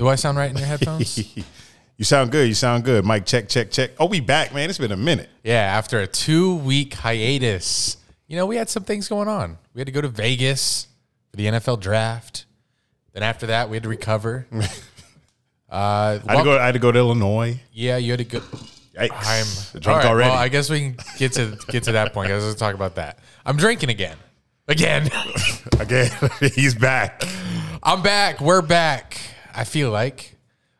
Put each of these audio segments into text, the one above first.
Do I sound right in your headphones? you sound good. You sound good. Mike, check, check, check. Oh, we back, man. It's been a minute. yeah, after a two week hiatus, you know, we had some things going on. We had to go to Vegas for the NFL draft. Then after that, we had to recover. Uh, I had, to go, I had to go to Illinois. yeah, you had to go. Yikes. I'm drunk right, already. Well, I guess we can get to get to that point. Let's talk about that. I'm drinking again. Again. Again, he's back. I'm back. We're back. I feel like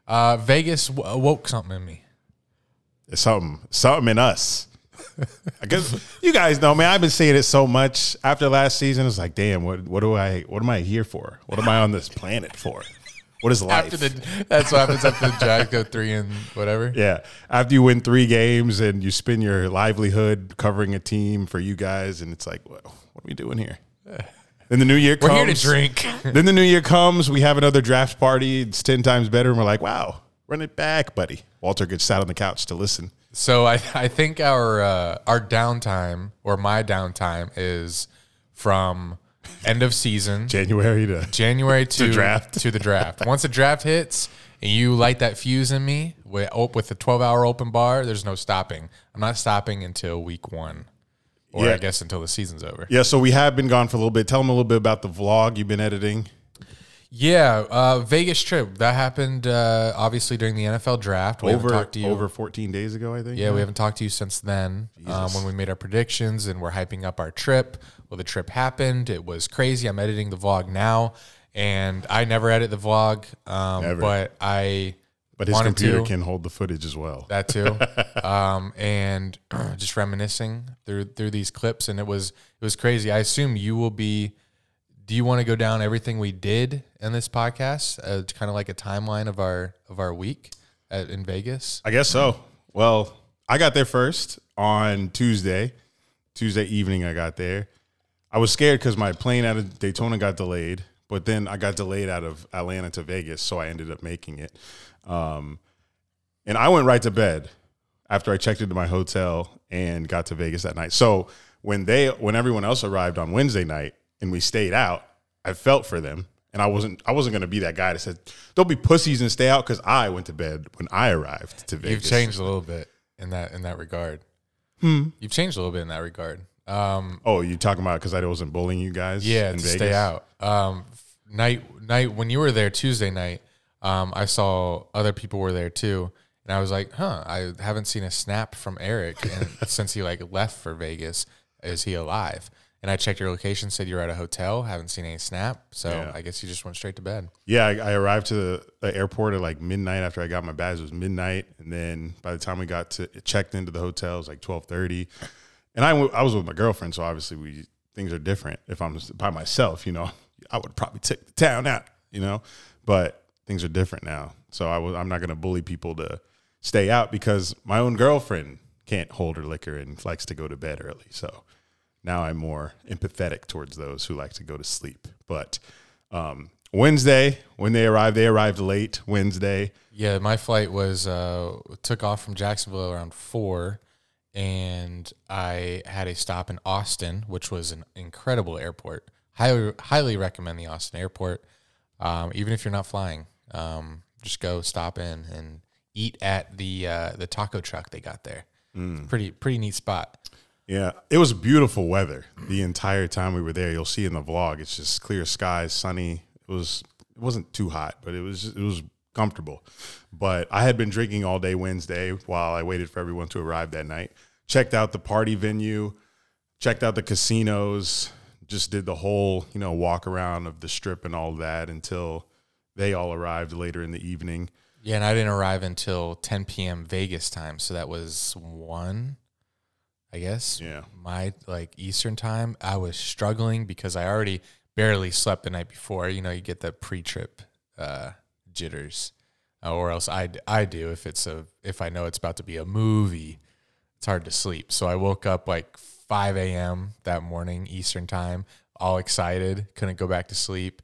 uh, Vegas w- woke something in me. It's something, something in us. I guess you guys know, man. I've been saying it so much after last season. It's like, damn, what, what do I, what am I here for? What am I on this planet for? What is life? After the that's what happens after the Jags go three and whatever. yeah, after you win three games and you spend your livelihood covering a team for you guys, and it's like, what, what are we doing here? Then the new year comes. We're here to drink. then the new year comes. We have another draft party. It's ten times better, and we're like, wow, run it back, buddy. Walter gets sat on the couch to listen. So I, I think our uh, our downtime or my downtime is from end of season January to January to draft. to the draft. Once the draft hits and you light that fuse in me with with the twelve hour open bar, there's no stopping. I'm not stopping until week one, or Yeah. I guess until the season's over. Yeah, so we have been gone for a little bit. Tell them a little bit about the vlog you've been editing. Yeah, uh, Vegas trip that happened uh, obviously during the NFL draft. We Over talked to you. over 14 days ago, I think. Yeah, we haven't talked to you since then. Um, when we made our predictions and we're hyping up our trip. Well, the trip happened. It was crazy. I'm editing the vlog now, and I never edit the vlog, um, but I but his computer to. can hold the footage as well. that too, um, and just reminiscing through through these clips, and it was it was crazy. I assume you will be. Do you want to go down everything we did in this podcast, uh, kind of like a timeline of our of our week at, in Vegas? I guess so. Well, I got there first on Tuesday. Tuesday evening, I got there. I was scared because my plane out of Daytona got delayed, but then I got delayed out of Atlanta to Vegas, so I ended up making it. Um, and I went right to bed after I checked into my hotel and got to Vegas that night. So when they when everyone else arrived on Wednesday night and we stayed out, I felt for them. And I wasn't I wasn't gonna be that guy that said, Don't be pussies and stay out because I went to bed when I arrived to Vegas. You've changed a little bit in that in that regard. You've changed a little bit in that regard. Um, Oh, you talking about because I wasn't bullying you guys? yeah, in to Vegas? stay out. Um, night night when you were there Tuesday night, um, I saw other people were there too, and I was like, huh, I haven't seen a snap from Eric and since he like left for Vegas. Is he alive? And I checked your location, said you're at a hotel. Haven't seen any snap, so Yeah. I guess you just went straight to bed. Yeah, I, I arrived to the, the airport at like midnight after I got my bags. It was midnight, and then by the time we got to checked into the hotel, it was like twelve thirty. And I, w- I was with my girlfriend, so obviously we things are different. If I'm by myself, you know, I would probably take the town out, you know. But things are different now, so I was I'm not going to bully people to stay out because my own girlfriend can't hold her liquor and likes to go to bed early. So now I'm more empathetic towards those who like to go to sleep. But um, Wednesday, when they arrived, they arrived late Wednesday. Yeah, my flight was uh, took off from Jacksonville around four, and I had a stop in Austin, which was an incredible airport. Highly, highly recommend the Austin airport. Um, even if you're not flying, um, just go stop in and eat at the uh, the taco truck they got there. Pretty pretty neat spot. Yeah, it was beautiful weather the entire time we were there. You'll see in the vlog. It's just clear skies, sunny. It was it wasn't too hot, but it was it was comfortable. But I had been drinking all day Wednesday while I waited for everyone to arrive that night. Checked out the party venue, checked out the casinos, just did the whole, you know, walk around of the strip and all that until they all arrived later in the evening. Yeah, and I didn't arrive until 10 p.m. Vegas time, so that was one, I guess. Yeah. My like Eastern time, I was struggling because I already barely slept the night before. You know, you get the pre-trip uh, jitters, uh, or else I I do if it's a if I know it's about to be a movie, it's hard to sleep. So I woke up like 5 a.m. that morning Eastern time, all excited, couldn't go back to sleep.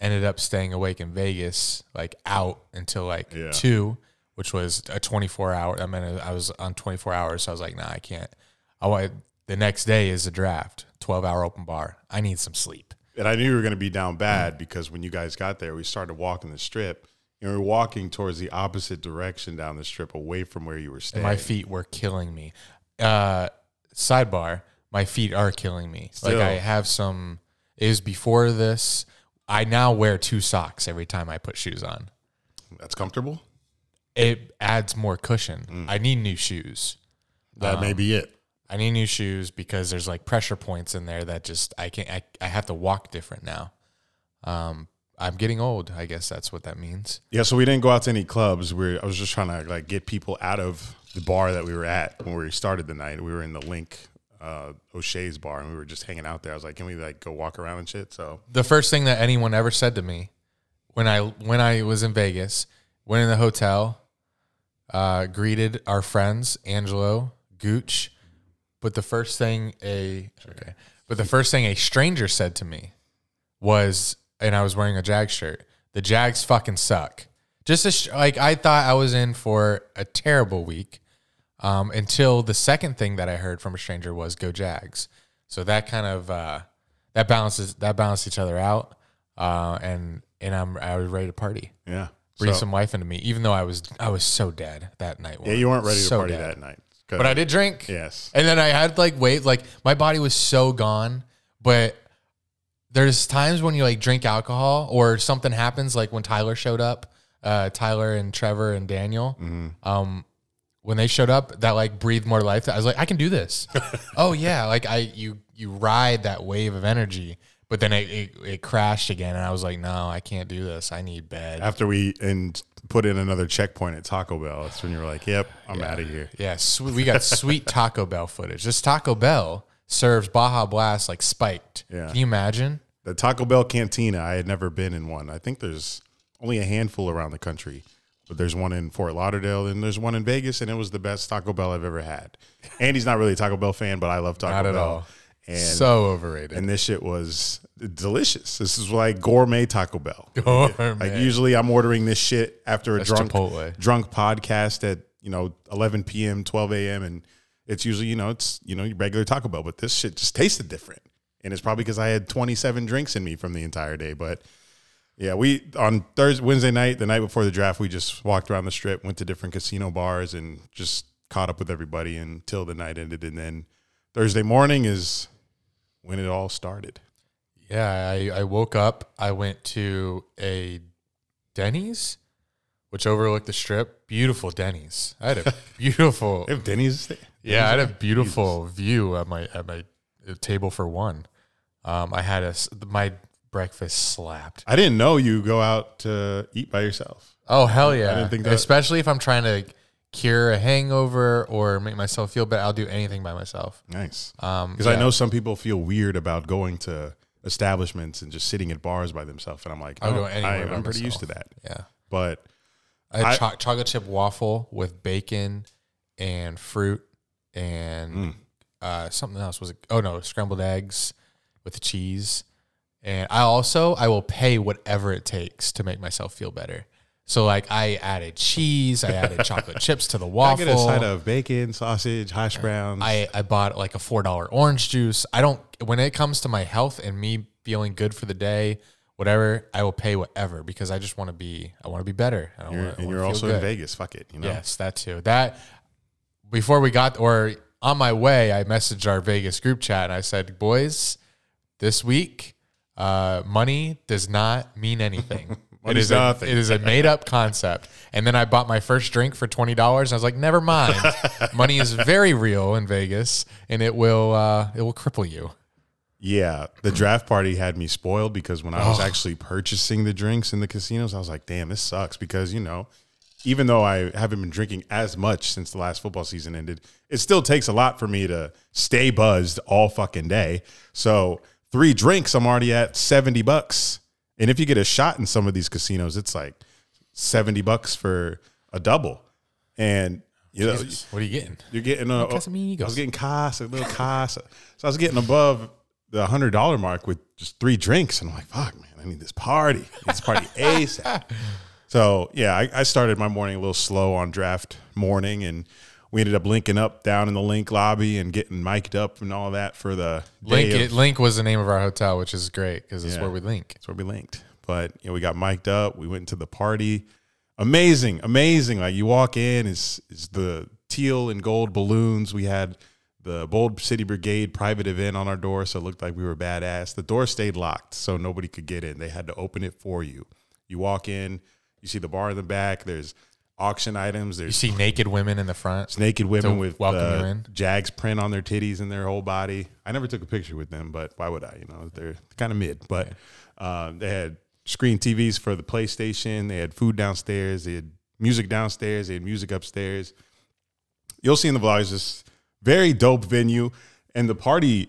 Ended up staying awake in Vegas, like out until like Yeah. two, which was a 24 hour. I mean, I was on 24 hours, so I was like, nah, I can't. I want the next day is the draft, 12 hour open bar. I need some sleep. And I knew you were going to be down bad because when you guys got there, we started walking the strip and we were walking towards the opposite direction down the strip, away from where you were staying. My feet were killing me. Uh, sidebar: My feet are killing me. Still. Like I have some. It was before this. I now wear two socks every time I put shoes on. That's comfortable. It adds more cushion. Mm. I need new shoes. That Um, may be it. I need new shoes because there's like pressure points in there that just I can't. I, I have to walk different now. Um, I'm getting old. I guess that's what that means. Yeah, so we didn't go out to any clubs. We I was just trying to like get people out of the bar that we were at when we started the night. We were in the LINQ uh, O'Shea's bar, and we were just hanging out there. I was like, "Can we like go walk around and shit?" So the first thing that anyone ever said to me when I when I was in Vegas, went in the hotel, uh, greeted our friends Angelo, Gooch, but the first thing a okay, but the first thing a stranger said to me was, and I was wearing a Jag shirt. The Jags fucking suck. Just as, like I thought I was in for a terrible week, um, until the second thing that I heard from a stranger was "Go Jags." So that kind of uh, that balances that balanced each other out, uh, and and I'm I was ready to party, yeah, breathe So- some life into me. Even though I was I was so dead that night. yeah, you weren't ready to party dead. that night, but I did drink. Yes, And then I had like wait, like my body was so gone. But there's times when you like drink alcohol or something happens, like when Tyler showed up, uh, Tyler and Trevor and Daniel. Mm-hmm. Um, when they showed up, that like breathed more life. I was like, I can do this. oh yeah, like I you you ride that wave of energy, but then it, it it crashed again, and I was like, no, I can't do this. I need bed. after we and put in another checkpoint at Taco Bell, that's when you were like, "Yep, I'm out of here." Yeah, swe- we got sweet Taco Bell footage. This Taco Bell serves Baja Blast like spiked. Yeah. Can you imagine? The Taco Bell cantina, I had never been in one. I think there's only a handful around the country, but there's one in Fort Lauderdale and there's one in Vegas, and it was the best Taco Bell I've ever had. Andy's not really a Taco Bell fan, but I love Taco Not at Bell. all. And so overrated. and this shit was delicious. This is like gourmet Taco Bell. Gourmet. Like usually, I'm ordering this shit after a That's drunk Chipotle. drunk podcast at you know 11 p.m., 12 a.m., and it's usually you know it's you know your regular Taco Bell, but this shit just tasted different, and it's probably because I had 27 drinks in me from the entire day. But yeah, we on Thursday, Wednesday night, the night before the draft, we just walked around the strip, went to different casino bars, and just caught up with everybody until the night ended, and then Thursday morning is when it all started. yeah, I, I woke up. I went to a Denny's, which overlooked the strip. Beautiful Denny's. I had a beautiful. They have Denny's. yeah, I had a beautiful view at my at my table for one. Um, I had a my breakfast slapped. I didn't know you go out to eat by yourself. Oh hell yeah! didn't think that- Especially if I'm trying to cure a hangover or make myself feel better, I'll do anything by myself. Nice. Um, Because I know some people feel weird about going to establishments and just sitting at bars by themselves, and I'm like, I'll no, go anywhere I, I'm pretty used to that. Yeah, But I had I- cho- chocolate chip waffle with bacon and fruit and Mm. uh, something else was it? Oh no, scrambled eggs with cheese. And I also I will pay whatever it takes to make myself feel better. So like I added cheese, I added chocolate chips to the waffle. I get a side of bacon, sausage, hash browns. I, I bought like a four dollar orange juice. I don't when it comes to my health and me feeling good for the day, whatever, I will pay whatever because I just want to be I want to be better. I don't You're- wanna- and you're also in. Vegas. Fuck it. You know. Yes, that too. That before we got or on my way, I messaged our Vegas group chat and I said, "Boys, this week, uh, money does not mean anything. it is a, it is a made up concept." And then I bought my first drink for twenty dollars. I was like, "Never mind. money is very real in Vegas, and it will uh, it will cripple you." Yeah, the draft party had me spoiled because when I Oh. was actually purchasing the drinks in the casinos, I was like, "Damn, this sucks." Because you know, even though I haven't been drinking as much since the last football season ended, it still takes a lot for me to stay buzzed all fucking day. So three drinks, I'm already at seventy bucks, and if you get a shot in some of these casinos, it's like seventy bucks for a double, and you know. Jesus, what are you getting? You're getting a. Casamigos. I was getting casa, a little casa. So I was getting above the hundred dollar mark with just three drinks, and I'm like, "Fuck, man, I need this party. Need this party ASAP." So yeah, I, I started my morning a little slow on draft morning, and we ended up linking up down in the LINQ lobby and getting mic'd up and all that for the LINQ of- LINQ was the name of our hotel, which is great because it's Yeah. where we link. It's where we linked. But you know, we got mic'd up. We went to the party. amazing, amazing. Like you walk in, is it's the teal and gold balloons. We had the Bold City Brigade private event on our door, so it looked like we were badass. The door stayed locked, so nobody could get in. They had to open it for you. You walk in, you see the bar in the back. There's auction items. You There's see naked women in the front. naked women with welcome uh, you in. Jags print on their titties and their whole body. I never took a picture with them, but why would I? You know, they're kind of mid. But um, they had screen TVs for the PlayStation. They had food downstairs. They had music downstairs. They had music upstairs. You'll see in the vlogs this very dope venue. And the party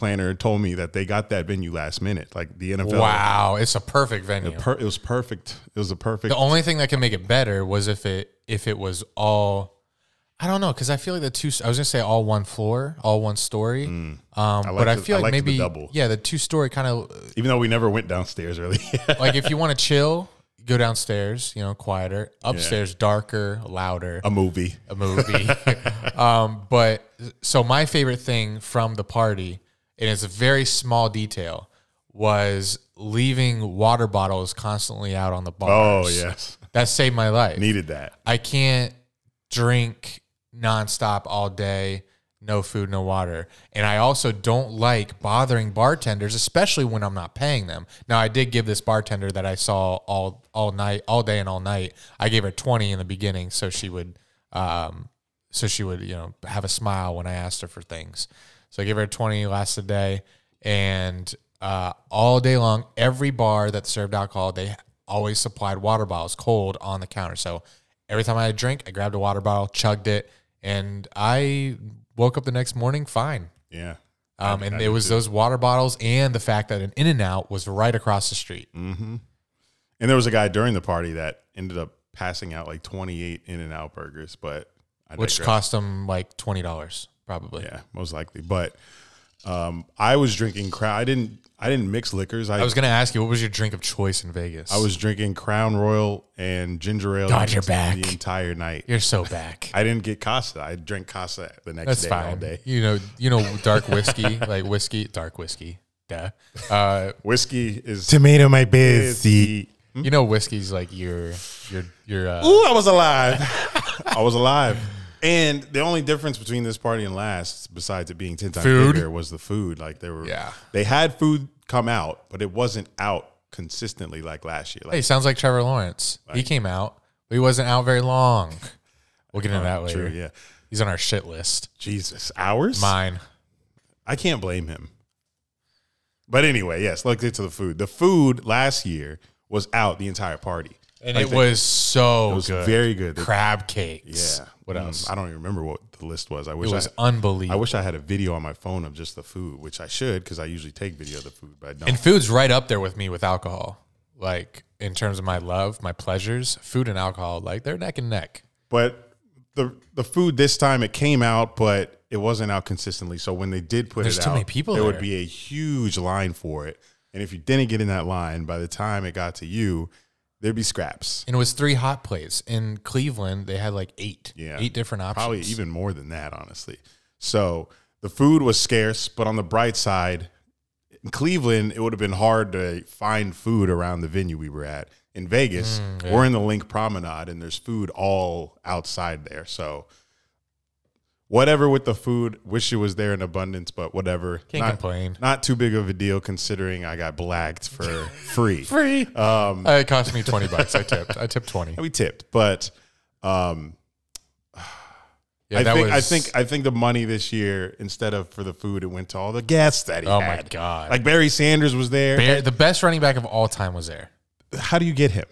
planner told me that they got that venue last minute. Like the NFL. Wow, it's a perfect venue. Per- it was perfect. It was a perfect. The only thing that can make it better was if it if it was all. I don't know because I feel like the two. I was gonna say all one floor, all one story. Um, but liked I feel I like the maybe double. yeah, the two story kind of even though we never went downstairs really. like if you want to chill, go downstairs. You know, quieter. Upstairs, darker, louder. a movie. a movie. um, but so my favorite thing from the party, and it's a very small detail, was leaving water bottles constantly out on the bar. Oh yes, that saved my life. needed that. I can't drink nonstop all day, no food, no water. And I also don't like bothering bartenders, especially when I'm not paying them. Now I did give this bartender that I saw all all night, all day and all night. I gave her 20 in the beginning so she would um so she would, you know, have a smile when I asked her for things. So I gave her 20 last a day and uh, all day long, every bar that served alcohol, they always supplied water bottles cold on the counter. So every time I had a drink, I grabbed a water bottle, chugged it, and I woke up the next morning fine. Yeah. Um, and it was too. those water bottles and the fact that an In and Out was right across the street. And there was a guy during the party that ended up passing out like 28 In and Out burgers, but I which digress. cost him like twenty dollars probably. yeah, most likely. But um, I was drinking crown. I didn't. I didn't mix liquors. I, I was gonna ask you, what was your drink of choice in Vegas? I was drinking Crown Royal and ginger ale God, the- you're back. the entire night. You're so back. I didn't get Casa. I drank Casa the next That's day all day. You know, you know, dark whiskey, like whiskey, dark whiskey. Duh. Uh, Whiskey is Tomato my is the. you know, whiskey's like your your your. Uh, Ooh, I was alive. I was alive. And the only difference between this party and last, besides it being ten times Food? bigger, was the food. Like they were, Yeah. they had food come out, but it wasn't out consistently like last year. Like hey, sounds like Trevor Lawrence. He came out, but he wasn't out very long. We'll get into oh, that later. Oh, true, yeah. He's on our shit list. Jesus, ours, Mine. I can't blame him. But anyway, yes, let's get to the food. The food last year was out the entire party. And Like it the- was so it was good. very good. Crab cakes. yeah. What else? I don't even remember what the list was. I wish It was I, unbelievable. I wish I had a video on my phone of just the food, which I should because I usually take video of the food, but I don't. And food's right up there with me with alcohol. Like in terms of my love, my pleasures, food and alcohol, like they're neck and neck. But the the food this time it came out, but it wasn't out consistently. So when they did put There's it too out, many people there there. would be a huge line for it. And if you didn't get in that line, by the time it got to you, there'd be scraps. And it was three hot plates. In Cleveland, they had like eight. Yeah. Eight different options. Probably even more than that, honestly. So the food was scarce, but on the bright side, in Cleveland, it would have been hard to find food around the venue we were at. In Vegas, Mm, we're in the LINQ Promenade and there's food all outside there. So whatever with the food, wish it was there in abundance, but whatever. Can't not, complain. Not too big of a deal considering I got blacked for free. Free. Um, it cost me 20 bucks. I tipped. I tipped 20. We tipped, but um, Yeah, I that think was, I think I think the money this year instead of for the food, it went to all the guests that he Oh had. my God. Like Barry Sanders was there. Bear, the best running back of all time was there. How do you get him?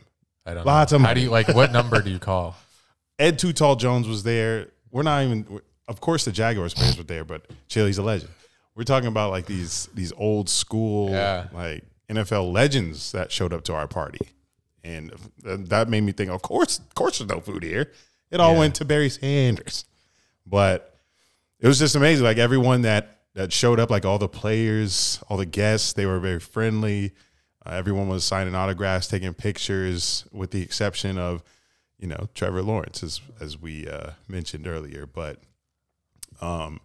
I don't Lots know. of How do you like what number do you call? Ed Too Tall Jones was there. We're not even. Of course, the Jaguars players were there, but Chili's a legend. We're talking about like these these old school Yeah. like NFL legends that showed up to our party, and that made me think. Of course, of course, there's no food here. It all Yeah. went to Barry Sanders, but it was just amazing. Like everyone that that showed up, like all the players, all the guests, they were very friendly. Uh, everyone was signing autographs, taking pictures, with the exception of, you know, Trevor Lawrence, as as we uh, mentioned earlier. But um,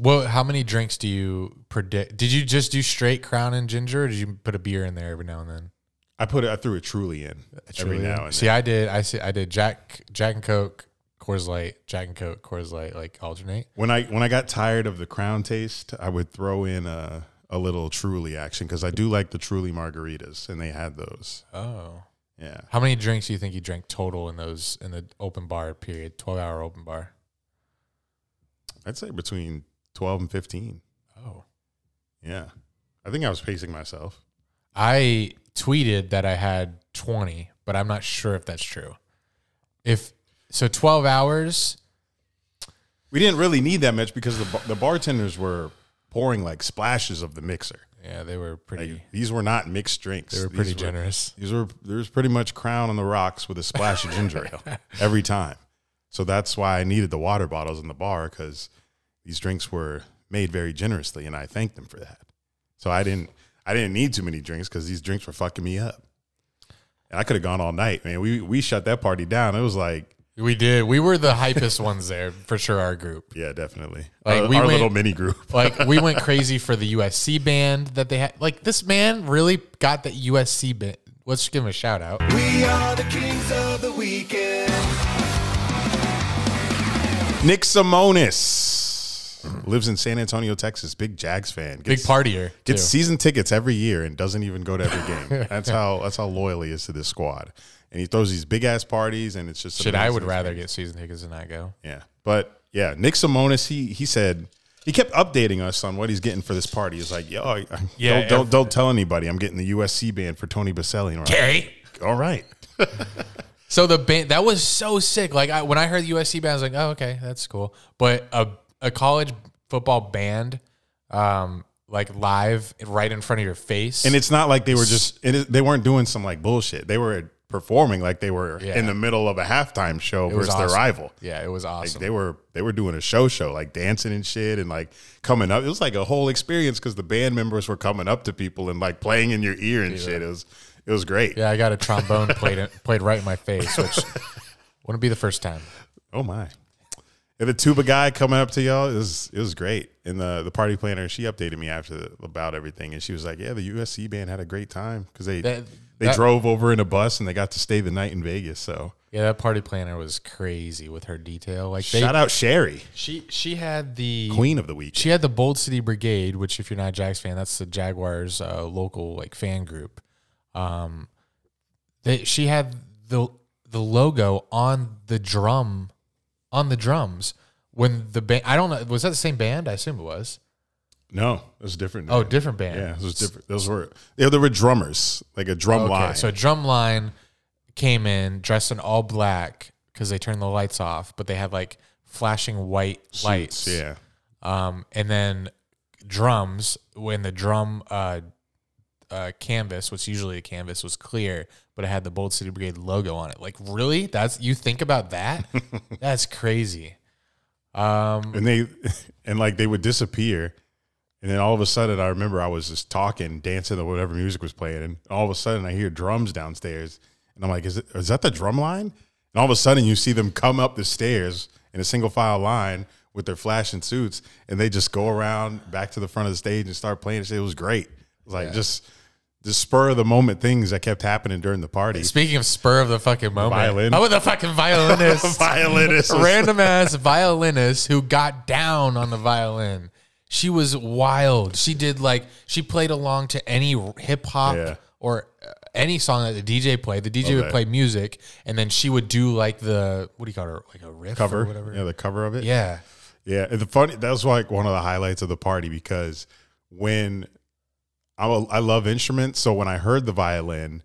Well, how many drinks do you predict? Did you just do straight Crown and Ginger, or did you put a beer in there every now and then? I put it. I threw a truly in every Truly. now and See, then. I did. I see. I did Jack, Jack and Coke, Coors Light, Jack and Coke, Coors Light, like alternate. When I when I got tired of the crown taste, I would throw in a a little truly action because I do like the truly margaritas, and they had those. Oh, Yeah, how many drinks do you think you drank total in those in the open bar period? Twelve hour open bar. I'd say between twelve and fifteen. Oh, Yeah, I think I was pacing myself. I tweeted that I had twenty, but I'm not sure if that's true. If so, twelve hours. We didn't really need that much because the the bartenders were pouring like splashes of the mixer. Yeah, they were pretty. Like, these were not mixed drinks. they were These pretty generous. These were there was pretty much crown on the rocks with a splash of ginger ale every time. So that's why I needed the water bottles in the bar because these drinks were made very generously, and I thanked them for that. So I didn't I didn't need too many drinks because these drinks were fucking me up. And I could have gone all night, man. We we shut that party down. It was like, We did. We were the hypest ones there for sure. Our group. yeah, definitely. Like, our we our went- little mini group. like we went crazy for the USC band that they had. Like this man really got the USC band. Let's give him a shout out. We are the kings of Nick Simonis lives in San Antonio, Texas. Big Jags fan. Big Gets- partier. Gets too. season tickets every year and doesn't even go to every game. That's how that's how loyal he is to this squad. And he throws these big ass parties, and it's just Shit, I would rather experience. get season tickets than I go. Yeah, but yeah, Nick Simonis, he he said he kept updating us on what he's getting for this party. He's like, yo, I- Yeah, don't don't, don't tell anybody. I'm getting the USC band for Tony Boselli. Like, Okay. All right. So the band that was so sick. Like I, when I heard the USC band, I was like, oh okay, that's cool. But a a college football band, um, like live right in front of your face, And it's not like they were just it is, they weren't doing some like bullshit. They were performing like they were Yeah. in the middle of a halftime show was versus their rival. yeah, it was Like awesome. they were they were doing a show show like dancing and shit and like coming up. It was like a whole experience because the band members were coming up to people and like playing in your ear and shit. It was it was great. yeah, I got a trombone played in, played right in my face, which wouldn't be the first time. Oh my. And the tuba guy coming up to y'all, it was it was great. And the the party planner, she updated me after the, about everything, and she was like, "Yeah, the USC band had a great time because they That- they that- drove over in a bus and they got to stay the night in Vegas." So Yeah, that party planner was crazy with her detail. Like they, shout out Sherry, she she had the Queen of the Week. She had the Bold City Brigade, which if you're not a Jags fan, that's the Jaguars uh, local like fan group. Um, they, she had the the logo on the drum, on the drums when the band. I don't know. Was that the same band? I assume it was. No, it was different. Oh, different band. Yeah, it was different. Those were yeah, there were drummers, like a drum Okay, line. so a drum line came in dressed in all black because they turned the lights off, but they had like flashing white lights. yeah, Um, and then drums when the drum uh, uh, canvas, which usually a canvas was clear, but it had the Bold City Brigade logo on it. Like, really? That's you think about that? That's crazy. Um, and they and like they would disappear, and then all of a sudden, I remember I was just talking, dancing, or whatever music was playing, and all of a sudden, I hear drums downstairs, and I'm like, "Is it is that the drum line?" And all of a sudden, you see them come up the stairs in a single file line with their flashing suits, and they just go around back to the front of the stage and start playing. It was great. It was like just the spur of the moment things that kept happening during the party. speaking of spur of the fucking moment, Violin. oh, the fucking violinist, Violinist random ass violinist who got down on the violin. She was wild. She did like she played along to any hip hop Yeah. or uh, any song that the DJ played. The DJ would play music, and then she would do like the what do you call her like a riff cover, or whatever. yeah, the cover of it. Yeah, Yeah, and the funny that was like one of the highlights of the party because when A, I love instruments, so when I heard the violin,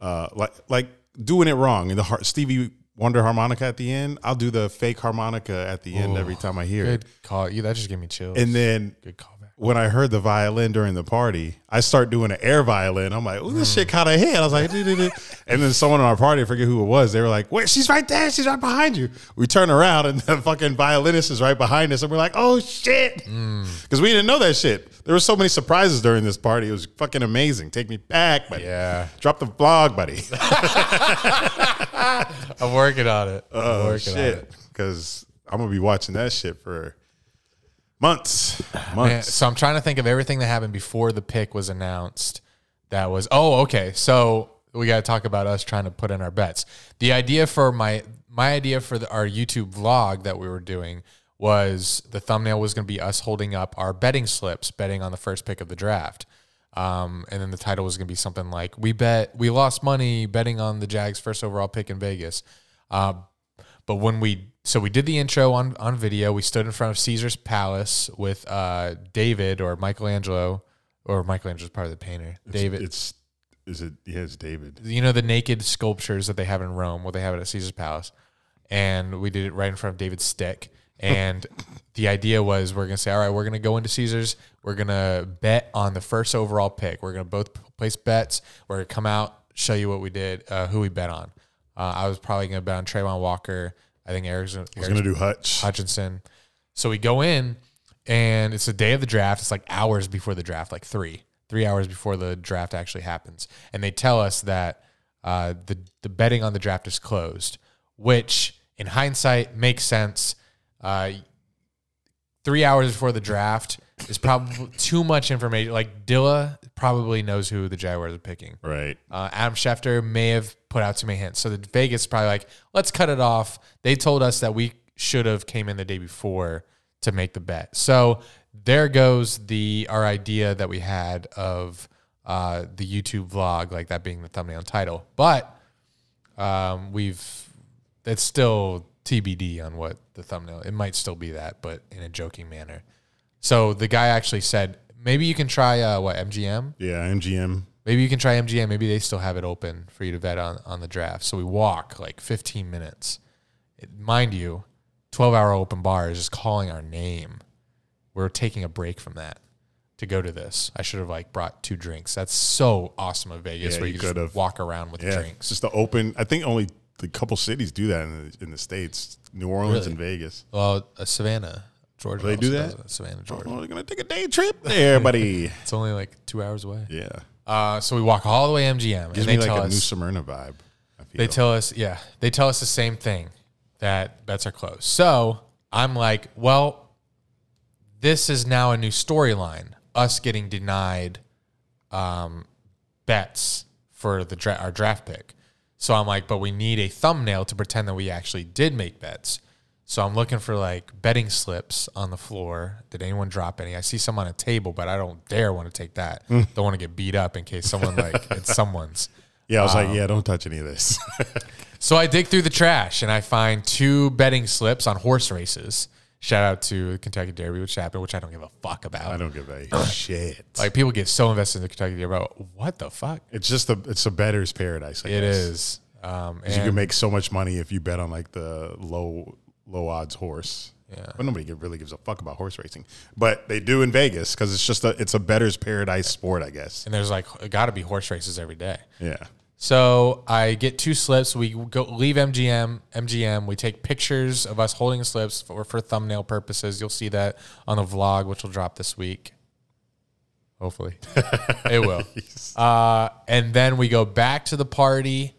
uh, like like doing it wrong and the har- Stevie Wonder harmonica at the end, I'll do the fake harmonica at the end every time I hear good it. call. You that just gave me chills. And then good callback. When I heard the violin during the party, I start doing an air violin. I'm like, oh, this mm. shit kind of hit. I was like, and then someone in our party, I forget who it was, they were like, wait, she's right there. She's right behind you. We turn around and the fucking violinist is right behind us. And we're like, oh shit. Mm. Because we didn't know that shit. There were so many surprises during this party. It was fucking amazing. Take me back, buddy. Yeah, Drop the vlog, buddy. I'm working on it. I'm Oh shit. Because I'm going to be watching that shit for months. Months. so I'm trying to think of everything that happened before the pick was announced that was oh okay. So we got to talk about us trying to put in our bets. The idea for my my idea for the, our YouTube vlog that we were doing was the thumbnail was going to be us holding up our betting slips, betting on the first pick of the draft. Um, and then the title was going to be something like "We bet we lost money betting on the Jags first overall pick in Vegas." Uh, but when we so we did the intro on on video, we stood in front of Caesar's Palace with uh, David or Michelangelo, or Michelangelo's part of the painter. David, It's is it? Yeah, it's David. you know the naked sculptures that they have in Rome. Well, they have it at Caesar's Palace, and we did it right in front of David's stick. And the idea was we're gonna say, all right, we're gonna go into Caesar's. We're gonna bet on the first overall pick. We're gonna both place bets. We're gonna come out, show you what we did, uh, who we bet on. Uh, I was probably gonna bet on Travon Walker. I think Eric's, Eric's gonna do Hutch. Hutchinson. So we go in, and it's the day of the draft. It's like hours before the draft, like three, three hours before the draft actually happens. And they tell us that uh, the the betting on the draft is closed, which in hindsight makes sense. Uh, three hours before the draft is probably too much information. Like Dilla probably knows who the Jaguars are picking. Right. Uh, Adam Schefter may have put out too many hints. So the Vegas probably like, let's cut it off. They told us that we should have came in the day before to make the bet. So there goes the our idea that we had of uh, the YouTube vlog, like that being the thumbnail and title. But um, we've it's still TBD on what the thumbnail. It might still be that, but in a joking manner. So the guy actually said, maybe you can try uh, what MGM. Yeah, MGM. Maybe you can try MGM. Maybe they still have it open for you to vet on, on the draft. So we walk like 15 minutes. It, mind you, 12 hour open bar is just calling our name. We're taking a break from that to go to this. I should have like brought two drinks. That's so awesome of Vegas Yeah, where you you, just could've. walk around with Yeah, drinks. just the open. I think only a couple cities do that in the, in the states: New Orleans Really? and Vegas. Well, uh, Savannah, Georgia. They do that? Savannah, Georgia. Oh, they're gonna take a day trip there, buddy. It's only like two hours away. yeah, Uh, so we walk all the way MGM, gives and they me like tell a us New Smyrna vibe. I feel. They tell us, yeah, they tell us the same thing that bets are closed. So I'm like, well, this is now a new storyline. Us getting denied um, bets for the dra- our draft pick. So I'm like, but we need a thumbnail to pretend that we actually did make bets. So I'm looking for like betting slips on the floor. Did anyone drop any? I see some on a table, but I don't dare want to take that. don't want to get beat up in case someone like it's someone's. yeah, I was Um, like, yeah, don't touch any of this. So I dig through the trash and I find two betting slips on horse races. Shout out to Kentucky Derby, which happened, which I don't give a fuck about. I don't give a shit. Like people get so invested in the Kentucky Derby. About what the fuck? it's just a it's a better's paradise. I It guess. is. Um, you can make so much money if you bet on like the low low odds horse. Yeah. But nobody really gives a fuck about horse racing. But they do in Vegas because it's just a it's a better's paradise sport, I guess. and there's like got to be horse races every day. Yeah. So I get two slips. We go leave MGM. MGM. We take pictures of us holding slips for, for thumbnail purposes. You'll see that on the vlog, which will drop this week. Hopefully, it will. Uh, and then we go back to the party.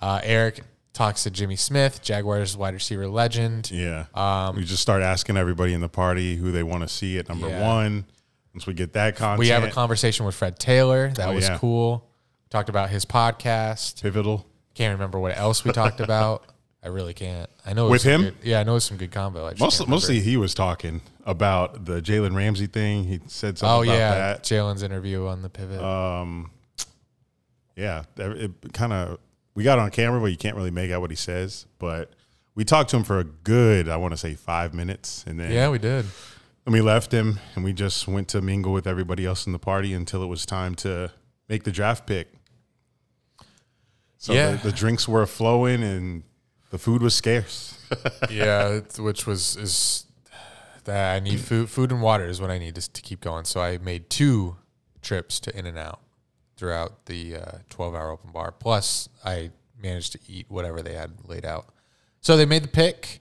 Uh, Eric talks to Jimmy Smith, Jaguars wide receiver legend. Yeah. we just start asking everybody in the party who they want to see at number Yeah. one. Once we get that content, We have a conversation with Fred Taylor. That Oh, was yeah. cool. Talked about his podcast. pivotal. Can't remember what else we talked about. I really can't. I know it was With him? good- yeah, I know it's some good combo. I just Most, can't remember. mostly he was talking about the Jalen Ramsey thing. He said something Oh about yeah, that. Jalen's interview on the pivot. Um, yeah, that- it kind of we got on camera, but you can't really make out what he says. But we talked to him for a good, I want to say, five minutes, and then yeah, we did. and we left him, and we just went to mingle with everybody else in the party until it was time to make the draft pick. So Yeah. the, the drinks were flowing, and the food was scarce. yeah, which was is that I need food. Food and water is what I need to, to keep going. So I made two trips to In and Out throughout the uh, twelve hour open bar. Plus, I managed to eat whatever they had laid out. So they made the pick.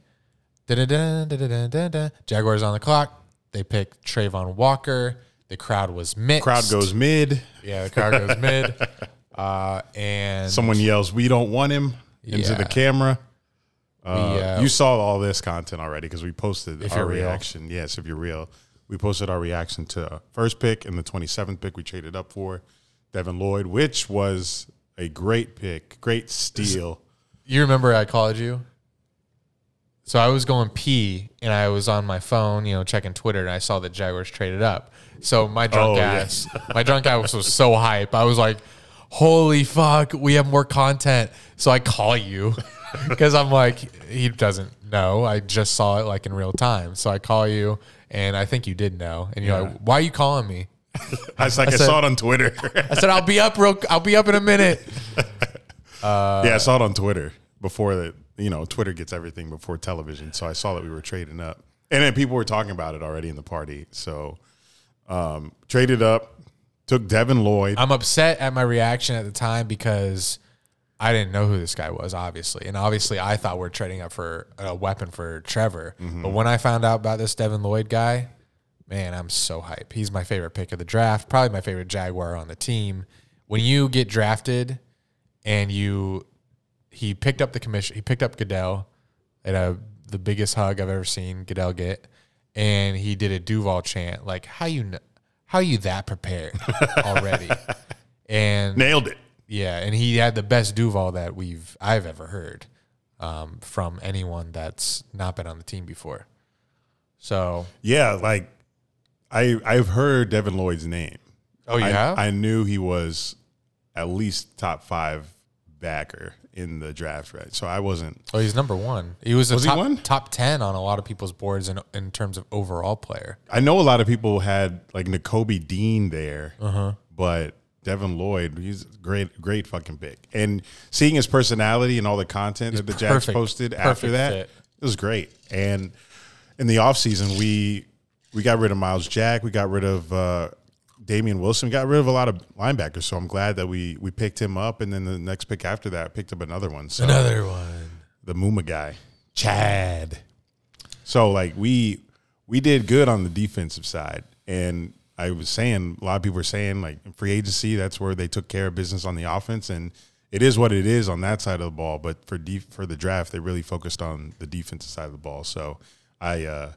Da-da-da. Jaguars on the clock. They picked Travon Walker. The crowd was mixed. Crowd goes mid. Yeah, the crowd goes mid. Uh, and Someone yells, "We don't want him!" into Yeah. the camera. we, Uh, uh, you saw all this content already because we posted our you're real. reaction. Yes, if you're real, we posted our reaction to first pick and the 27th pick we traded up for. Devin Lloyd, which was a great pick, great steal. You remember I called you? So I was going pee and I was on my phone, you know, checking Twitter and I saw that Jaguars traded up. So my oh, drunk Oh, ass, my drunk ass was so hype. I was like, holy fuck, we have more content. So I call you because I'm like, he doesn't know. I just saw it like in real time. So I call you and I think you did know. And you're like, why are you calling me? I was like, I, said- saw it on Twitter. I said, I'll be up real, I'll be up in a minute. yeah, I saw it on Twitter before that. You know, Twitter gets everything before television, so I saw that we were trading up, and then people were talking about it already in the party. So, um, traded up, took Devin Lloyd. I'm upset at my reaction at the time because I didn't know who this guy was, obviously. And obviously, I thought we are trading up for a weapon for Trevor. But when I found out about this Devin Lloyd guy, man, I'm so hype. He's my favorite pick of the draft, probably my favorite Jaguar on the team. When you get drafted and you, he picked up the commission, he picked up Goodell at a, the biggest hug I've ever seen Goodell get. And he did a Duval chant, like, how you, kn- how you that prepared already? and Nailed it. yeah, and he had the best Duval that we've I've ever heard um, from anyone that's not been on the team before. So, Yeah, like I I've heard Devin Lloyd's name. oh, you I, have? I knew he was at least top five backer in the draft, right? So I wasn't. oh, he's number one. He was a Was he top one? top ten on a lot of people's boards in in terms of overall player. I know a lot of people had like Nakobe Dean there, Uh-huh. but Devin Lloyd, he's great, great fucking pick. And seeing his personality and all the content that the perfect- posted after that, fit. it was great. And in the offseason, we we got rid of Myles Jack, we got rid of uh, Damien Wilson, we got rid of a lot of linebackers. So I'm glad that we we picked him up, and then the next pick after that, picked up another one. So Another one. the Muma guy, Chad. So like we we did good on the defensive side, and I was saying a lot of people were saying like in free agency that's where they took care of business on the offense, and it is what it is on that side of the ball. But for def- for the draft, they really focused on the defensive side of the ball. So I. uh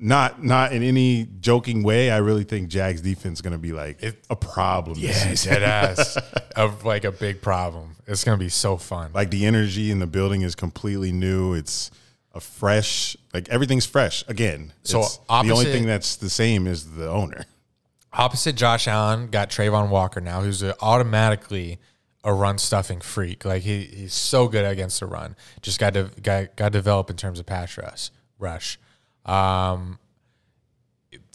not not in any joking way. I really think Jags defense is going to be like a problem. season. Dead ass of like a big problem. It's gonna be so fun. Like the energy in the building is completely new. It's a fresh, like everything's fresh again. So It's- the only thing that's the same is the owner. Opposite Josh Allen got Travon Walker now, who's a, automatically a run stuffing freak. Like he, he's so good against the run. Just got to got, got developed in terms of pass rush. Rush. Um,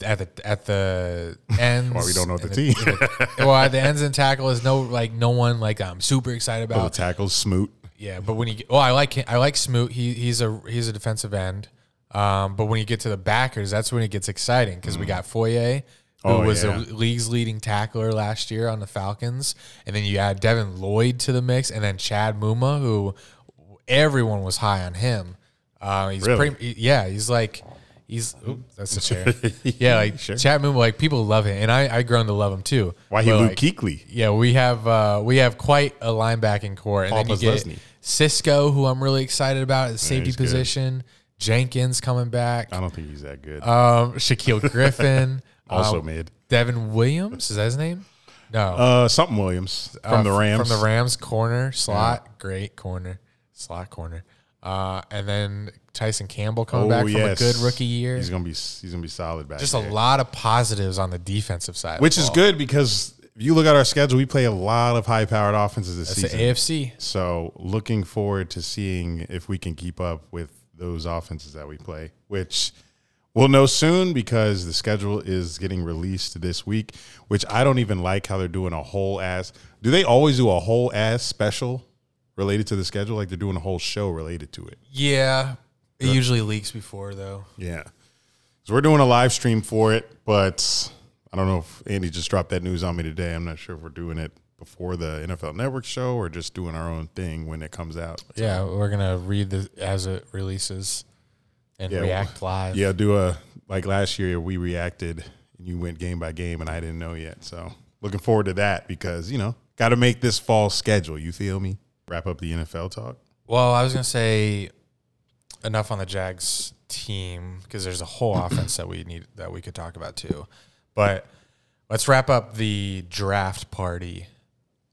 at the at the ends. Why we don't know the and team. well, at the ends and tackle is no like no one like I'm super excited the about. tackles, Smoot. Yeah, but when you well, I like him, I like Smoot. He he's a he's a defensive end. Um, but when you get to the backers, that's when it gets exciting because we got Foye, who Mm. Oh, was yeah. the league's leading tackler last year on the Falcons, and then you add Devin Lloyd to the mix, and then Chad Muma, who everyone was high on him. Uh, he's Really? pretty, yeah, he's like. He's oop, that's a chair. Yeah, like Chad Muma, like people love him, and I I grown to love him too. Why he Luke like, Kuechly? yeah, we have uh, we have quite a linebacking core, and Paul then you get. Cisco, who I'm really excited about at the safety good. position. Jenkins coming back. I don't think he's that good. Um, Shaquill Griffin. also um, mid. Devin Williams is that his name? No, Uh, something Williams from Uh, the Rams. From the Rams corner slot, great corner, slot corner. Uh, and then Tyson Campbell coming back from a good rookie year. He's gonna be he's gonna be solid back. Just there. a lot of positives on the defensive side, which is good because if you look at our schedule, we play a lot of high powered offenses this the season. AFC. So looking forward to seeing if we can keep up with those offenses that we play, which we'll know soon because the schedule is getting released this week. Which I don't even like how they're doing a whole ass. Do they always do a whole ass special related to the schedule? Like they're doing a whole show related to it. Yeah, it usually leaks before though. Yeah. So we're doing a live stream for it, but I don't know if Andy just dropped that news on me today. I'm not sure if we're doing it before the NFL Network show or just doing our own thing when it comes out. Yeah, we're gonna read the as it releases and Yeah, react live. Yeah, do a like last year we reacted and you went game by game and I didn't know yet. So looking forward to that because, you know, got to make this fall schedule. You feel me? Wrap up the NFL talk. Well, I was gonna say enough on the Jags team because there's a whole offense that we need that we could talk about too. But let's wrap up the draft party.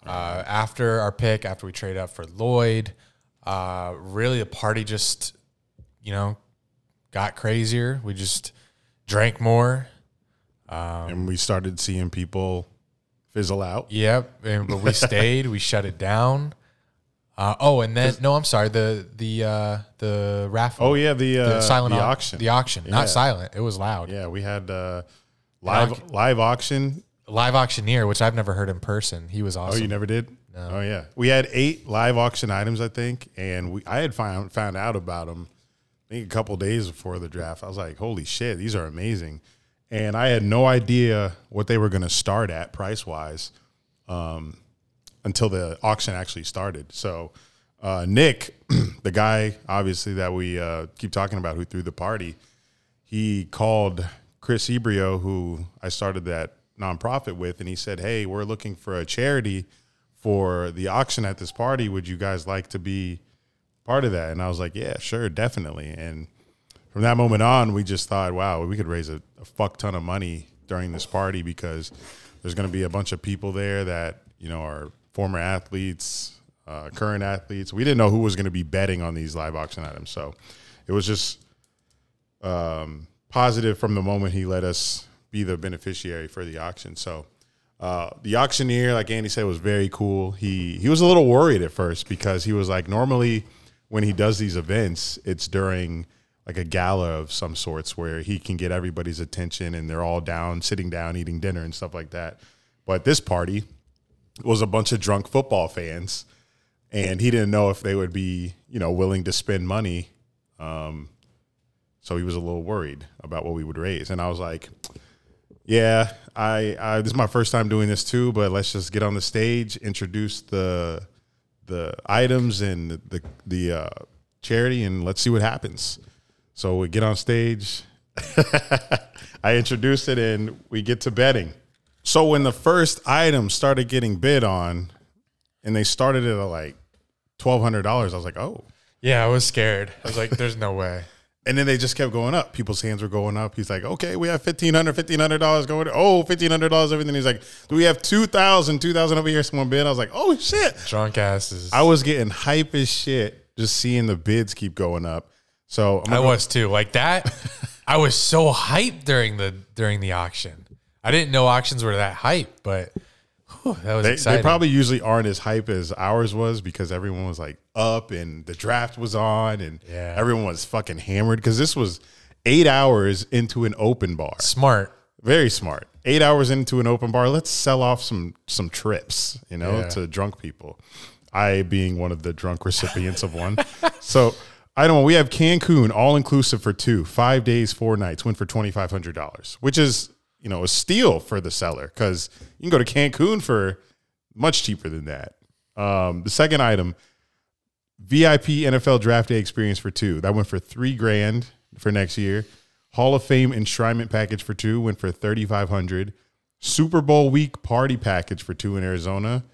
Uh, after our pick, after we trade up for Lloyd, uh, really the party just, you know, got crazier. We just drank more. and we started seeing people fizzle out. Yep, and but we stayed. we shut it down. Uh, oh, and then no, I'm sorry. The the uh, the raffle. Oh yeah, the, uh, the silent the au- auction. The auction, Yeah. not silent. It was loud. Yeah, we had uh, live auction. live auction. Live auctioneer, which I've never heard in person. He was awesome. Oh, awesome. you never did? Oh yeah, we had eight live auction items, I think, and we I had found found out about them. I think a couple days before the draft. I was like, "Holy shit, these are amazing!" And I had no idea what they were going to start at price wise um, until the auction actually started. So uh, Nick, the guy obviously that we uh, keep talking about, who threw the party, he called Chris Ebrio, who I started that nonprofit with, and he said, "Hey, we're looking for a charity for the auction at this party. Would you guys like to be part of that?" And I was like, "Yeah, sure, definitely." And from that moment on, we just thought, "Wow, we could raise a, a fuck ton of money during this party because there's going to be a bunch of people there that you know are former athletes." Uh, current athletes. We didn't know who was going to be betting on these live auction items, so it was just um, positive from the moment he let us be the beneficiary for the auction. So uh, the auctioneer, like Andy said, was very cool. He he was a little worried at first because he was like, normally when he does these events, it's during like a gala of some sorts where he can get everybody's attention and they're all down, sitting down, eating dinner and stuff like that. But this party was a bunch of drunk football fans, and he didn't know if they would be, you know, willing to spend money so he was a little worried about what we would raise. And I was like, yeah, I, I this is my first time doing this too, but let's just get on the stage, introduce the the items and the the uh, charity, and let's see what happens. So we get on stage. I introduce it, and we get to betting. So when the first item started getting bid on, and they started it at like twelve hundred dollars, I was like, oh. Yeah, I was scared. I was like, "There's no way." And then they just kept going up. People's hands were going up. He's like, okay, we have $1,500, $1,500 going. Oh, $1,500, everything. He's like, do we have 2000 2000 over here? Someone bid. I was like, oh, shit. Drunk asses. I was getting hype as shit just seeing the bids keep going up. So I was too. Like that. I was so hyped during the during the auction. I didn't know auctions were that hype, but whew, that was they, exciting. they probably usually aren't as hype as ours was because everyone was like up and the draft was on and Yeah. everyone was fucking hammered because this was eight hours into an open bar. smart. Very smart. Eight hours into an open bar, let's sell off some some trips, you know, Yeah. to drunk people. I being one of the drunk recipients of one. So I don't know. We have Cancun all inclusive for two, five days, four nights, went for twenty five hundred dollars, which is you know a steal for the seller because you can go to Cancun for much cheaper than that. Um, the second item, VIP NFL Draft Day experience for two. That went for three grand for next year. Hall of Fame enshrinement package for two went for thirty five hundred. Super Bowl week party package for two in Arizona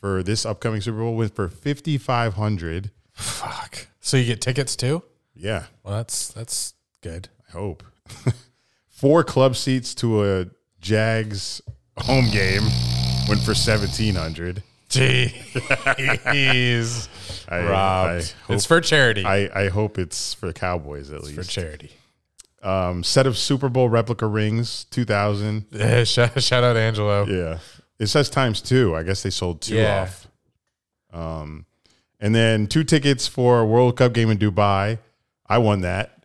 for this upcoming Super Bowl went for fifty five hundred. Fuck. So you get tickets too? Yeah, Well, that's that's good. I hope. Four club seats to a Jags home game went for seventeen hundred. Jeez. I, Robbed. I hope, it's for charity. I, I hope it's for the Cowboys at for least. For charity. Um, set of Super Bowl replica rings, two thousand. Yeah, shout, shout out Angelo. Yeah. It says times two. I guess they sold two Yeah. off. Um, and then two tickets for a World Cup game in Dubai. I won that.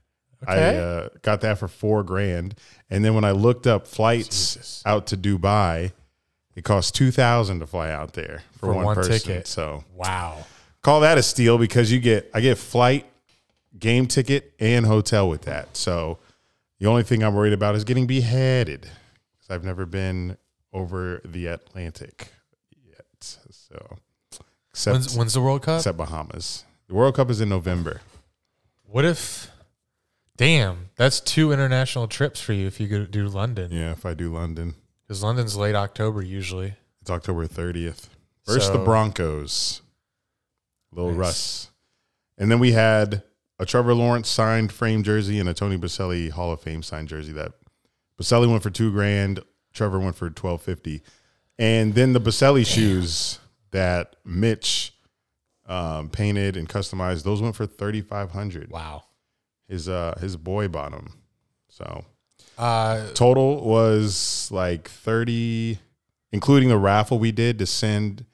I uh, got that for four grand. And then when I looked up flights Jesus. out to Dubai, it cost two thousand to fly out there for, For one, one person. ticket. So Wow. call that a steal because you get I get flight, game ticket, and hotel with that. So the only thing I'm worried about is getting beheaded because I've never been over the Atlantic yet. So except When's, when's the World Cup? except Bahamas. The World Cup is in November. What if? Damn, that's two international trips for you if you go do London. Yeah, if I do London, Because London's late October usually. it's October 30th. First the Broncos, Little Nice. Russ, and then we had a Trevor Lawrence signed frame jersey and a Tony Boselli Hall of Fame signed jersey. That Boselli went for two grand. Trevor went for twelve fifty, and then the Boselli shoes that Mitch um, painted and customized, those went for thirty five hundred. Wow. His uh his boy bought them, so Uh, total was like 30 including the raffle we did to send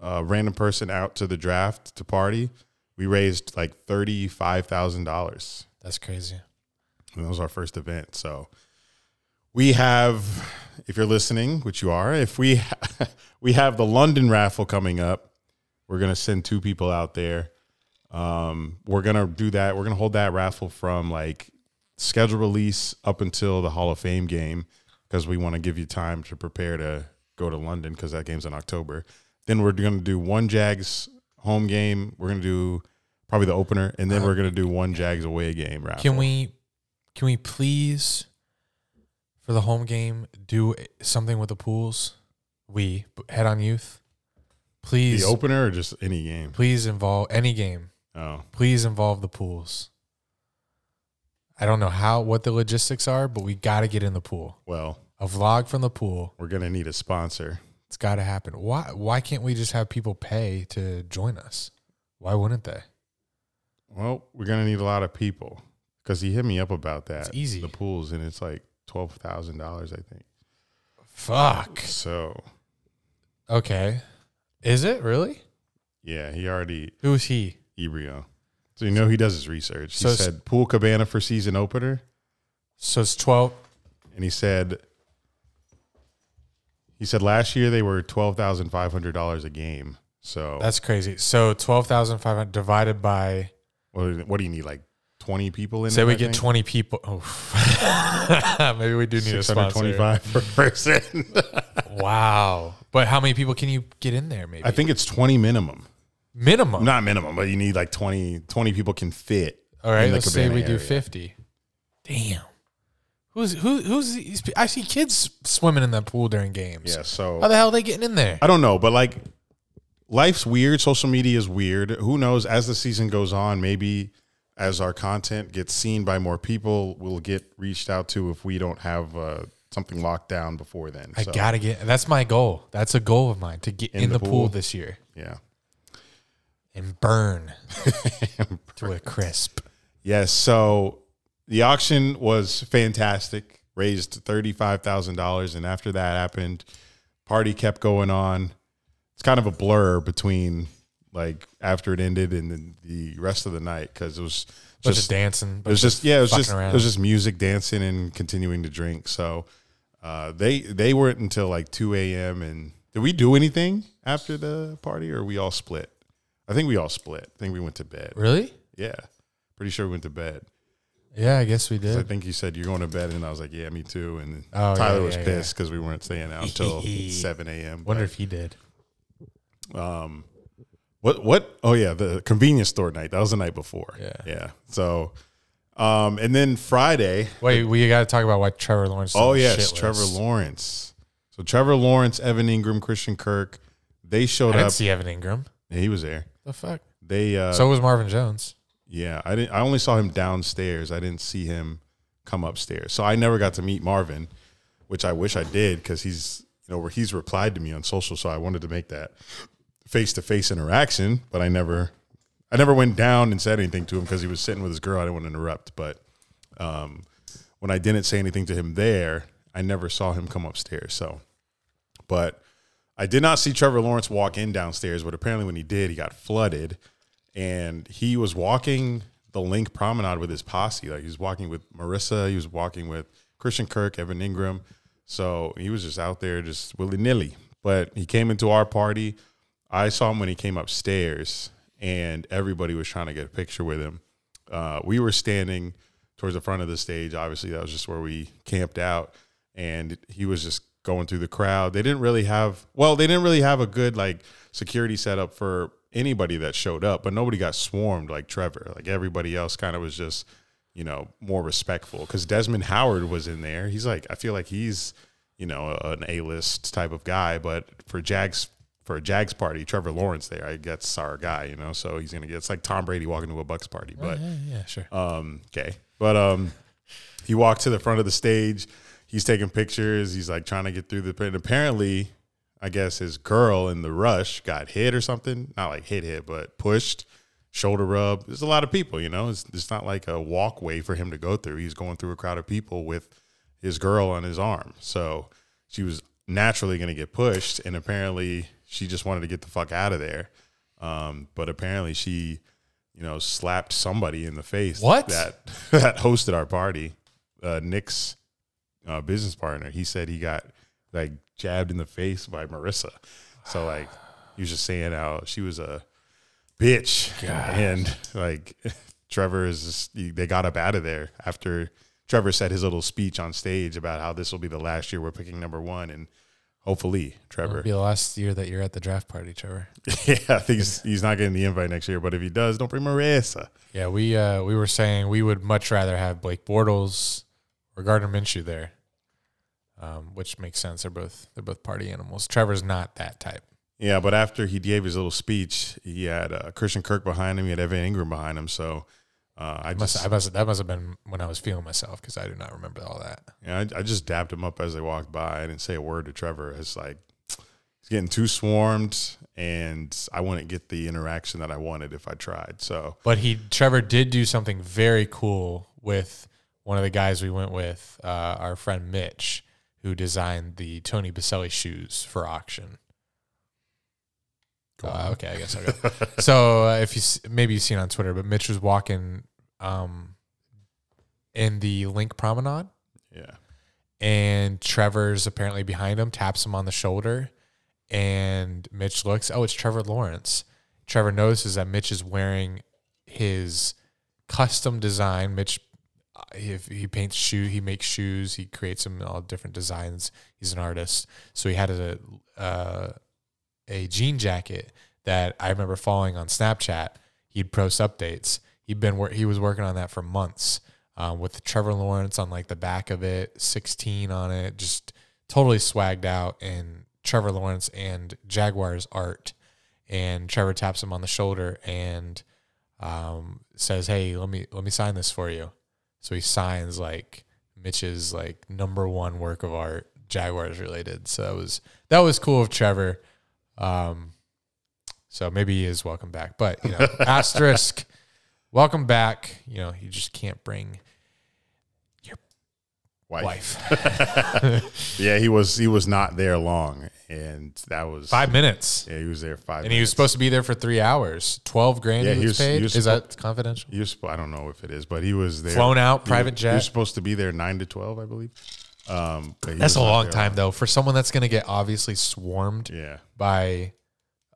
a random person out to the draft to party we raised like $35000 that's crazy. and that was our first event. So we have if you're listening which you are if we we have the london raffle coming up we're going to send two people out there um, we're going to do that we're going to hold that raffle from like schedule release up until the hall of fame game because we want to give you time to prepare to go to london because that game's in october then we're going to do one jags home game we're going to do probably the opener and then we're going to do one jags away game raffle Can we, can we please, for the home game, do something with the pools? We head on youth. Please, The opener or just any game? please involve any game. Oh, Please involve the pools. I don't know how what the logistics are, but we got to get in the pool. well, A vlog from the pool. we're gonna need a sponsor. It's got to happen. Why? Why can't we just have people pay to join us? Why wouldn't they? Well, we're gonna need a lot of people because he hit me up about that. It's easy. The pools and it's like twelve thousand dollars, I think. Fuck. So Okay. Is it really? yeah, he already Who is he? Ebrio. So you know he does his research. He it's- said pool cabana for season opener, So it's twelve. and he said he said last year they were twelve thousand five hundred dollars a game. So That's crazy. So twelve thousand five hundred divided by. what, what do you need? Like twenty people in? Say it, we I get think? twenty people. Oh. Maybe we do need a sponsor. per person. Wow. But how many people can you get in there? Maybe I think it's twenty minimum. Minimum. Not minimum, but you need like 20, 20 people can fit. All right. Let's say we do area. fifty. Damn. Who's who? Who's these? pe- I see kids swimming in that pool during games. Yeah, so How the hell are they getting in there? I don't know, but like life's weird. Social media is weird. Who knows? As the season goes on, maybe as our content gets seen by more people, we'll get reached out to if we don't have uh, something locked down before then. I So, gotta get. That's my goal. That's a goal of mine to get in, the, pool? this year yeah. And burn to a crisp. Yes. So the auction was fantastic. Raised thirty five thousand dollars, and after that happened, party kept going on. It's kind of a blur between like after it ended and then the rest of the night because it was Bunch just dancing. it was just yeah it was just around. it was just music, dancing, and continuing to drink. So uh, they they weren't until like two a.m. And did we do anything after the party, or we all split? I think we all split. I think we went to bed. really. Yeah, pretty sure we went to bed. Yeah, I guess we 'Cause did. I think you said you're going to bed, and I was like, yeah, me too. And Oh, Tyler yeah, was yeah, pissed because we weren't staying out until seven a.m. Wonder if he did. um, what what? Oh yeah, the convenience store night. That was the night before. Yeah. yeah. So, um, and then Friday. Wait, we got to talk about why Trevor Lawrence. is on Oh the yes, shit Trevor list. Lawrence. So Trevor Lawrence, Evan Engram, Christian Kirk, they I showed didn't up. see Evan Engram. Yeah, he was there. The fuck. They uh, so was Marvin Jones. Yeah, I didn't. I only saw him downstairs. I didn't see him come upstairs. So I never got to meet Marvin, which I wish I did because he's you know where he's replied to me on social. So I wanted to make that face to face interaction, but I never, I never went down and said anything to him because he was sitting with his girl. I didn't want to interrupt, but um, when I didn't say anything to him there, I never saw him come upstairs. So, but I did not see Trevor Lawrence walk in downstairs, but apparently when he did, he got flooded and he was walking the LINQ Promenade with his posse. Like he was walking with Marissa, he was walking with Christian Kirk, Evan Engram. So he was just out there just willy nilly. But he came into our party. I saw him when he came upstairs, and everybody was trying to get a picture with him. Uh, we were standing towards the front of the stage. Obviously, that was just where we camped out, and he was just going through the crowd. They didn't really have well, they didn't really have a good like security setup for anybody that showed up, but nobody got swarmed like Trevor. Like everybody else kind of was just, you know, more respectful cuz Desmond Howard was in there. He's like I feel like he's, you know, an A-list type of guy, but for Jags for a Jags party, Trevor Lawrence there, I guess our guy, you know. So he's going to get it's like Tom Brady walking to a Bucs party, but yeah, yeah, sure. um, okay. But um, he walked to the front of the stage, he's taking pictures. He's like trying to get through the. And apparently, I guess his girl in the rush got hit or something. Not like hit, hit, but pushed, shoulder rub. There's a lot of people, you know. It's, it's not like a walkway for him to go through. He's going through a crowd of people with his girl on his arm. So she was naturally going to get pushed, and apparently she just wanted to get the fuck out of there. Um, but apparently she, you know, slapped somebody in the face. What? that that hosted our party? Uh, Nick's uh, business partner. He said he got like jabbed in the face by Marissa. So like he was just saying how she was a bitch, and like Trevor is just, they got up out of there after Trevor said his little speech on stage about how this will be the last year we're picking number one, and hopefully Trevor. It'll be the last year that you're at the draft party, Trevor. yeah, I think he's, he's not getting the invite next year, but if he does, don't bring Marissa. Yeah, we uh, we were saying we would much rather have Blake Bortles or Gardner Minshew there, um, which makes sense. They're both they're both party animals. Trevor's not that type. Yeah, but after he gave his little speech, he had uh, Christian Kirk behind him. He had Evan Engram behind him. So uh, I Must, just I must that must have been when I was feeling myself because I do not remember all that. yeah, I, I just dapped him up as they walked by. I didn't say a word to Trevor. It's like he's getting too swarmed, and I wouldn't get the interaction that I wanted if I tried. So But he Trevor did do something very cool with one of the guys we went with, uh, our friend Mitch, who designed the Tony Boselli shoes for auction. Uh, okay, I guess I'll go. so uh, if you maybe you've seen on Twitter, but Mitch was walking um, in the LINQ Promenade, yeah, and Trevor's apparently behind him, taps him on the shoulder, and Mitch looks, oh, it's Trevor Lawrence. Trevor notices that Mitch is wearing his custom design. Mitch, uh, he, paints shoe, he makes shoes, he creates them all different designs. He's an artist, so he had a uh, a jean jacket that I remember following on Snapchat. He'd post updates. He'd been wor- he was working on that for months um, with Trevor Lawrence on like the back of it, 16 on it, just totally swagged out. And Trevor Lawrence and Jaguars art. And Trevor taps him on the shoulder and um, says, "Hey, let me let me sign this for you." So he signs like Mitch's like number one work of art, Jaguars related. So that was that was cool of Trevor. Um, so maybe he is welcome back, but you know, asterisk, welcome back. You know, you just can't bring wife. wife. Yeah, he was he was not there long, and that was Five minutes, Yeah, he was there five. and he was supposed to be there for three hours. Twelve grand Yeah, he was was- he paid. was is that confidential? Was, sp- I don't know if it is, but he was there. Flown out, He- private He jet? was supposed to be there nine to twelve, I believe. Um, That's a long time though for someone that's going to get obviously swarmed Yeah. by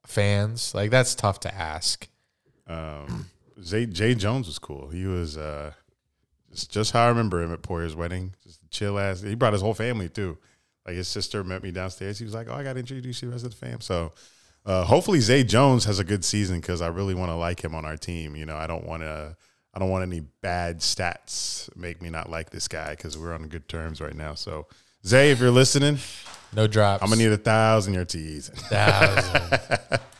fans. Like that's tough to ask. Um, Zay, Jay Jones was cool. He was uh, just, just how I remember him at Poyer's wedding. Just chill ass. He brought his whole family too. Like his sister met me downstairs. He was like, "Oh, I got to introduce you to the rest of the fam." So uh, hopefully Zay Jones has a good season because I really want to like him on our team. You know, I don't want to. I don't want any bad stats make me not like this guy because we're on good terms right now. So Zay, if you're listening, No drops. I'm gonna need a thousand your teas. thousand.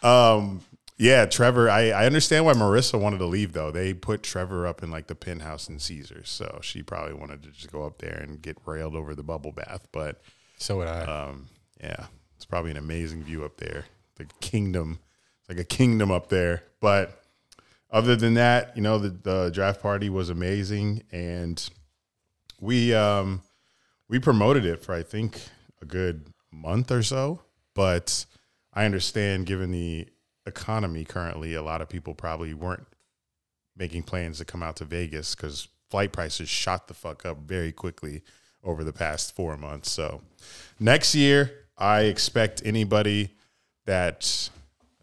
Um, yeah, Trevor. I, I understand why Marissa wanted to leave though. They put Trevor up in like the penthouse in Caesars, so she probably wanted to just go up there and get railed over the bubble bath. But so would I. um, yeah, it's probably an amazing view up there. The kingdom, it's like a kingdom up there. But other than that, you know, the, the draft party was amazing, and we um we promoted it for I think a good month or so. But I understand, given the economy currently, a lot of people probably weren't making plans to come out to Vegas because flight prices shot the fuck up very quickly over the past four months. So next year, I expect anybody that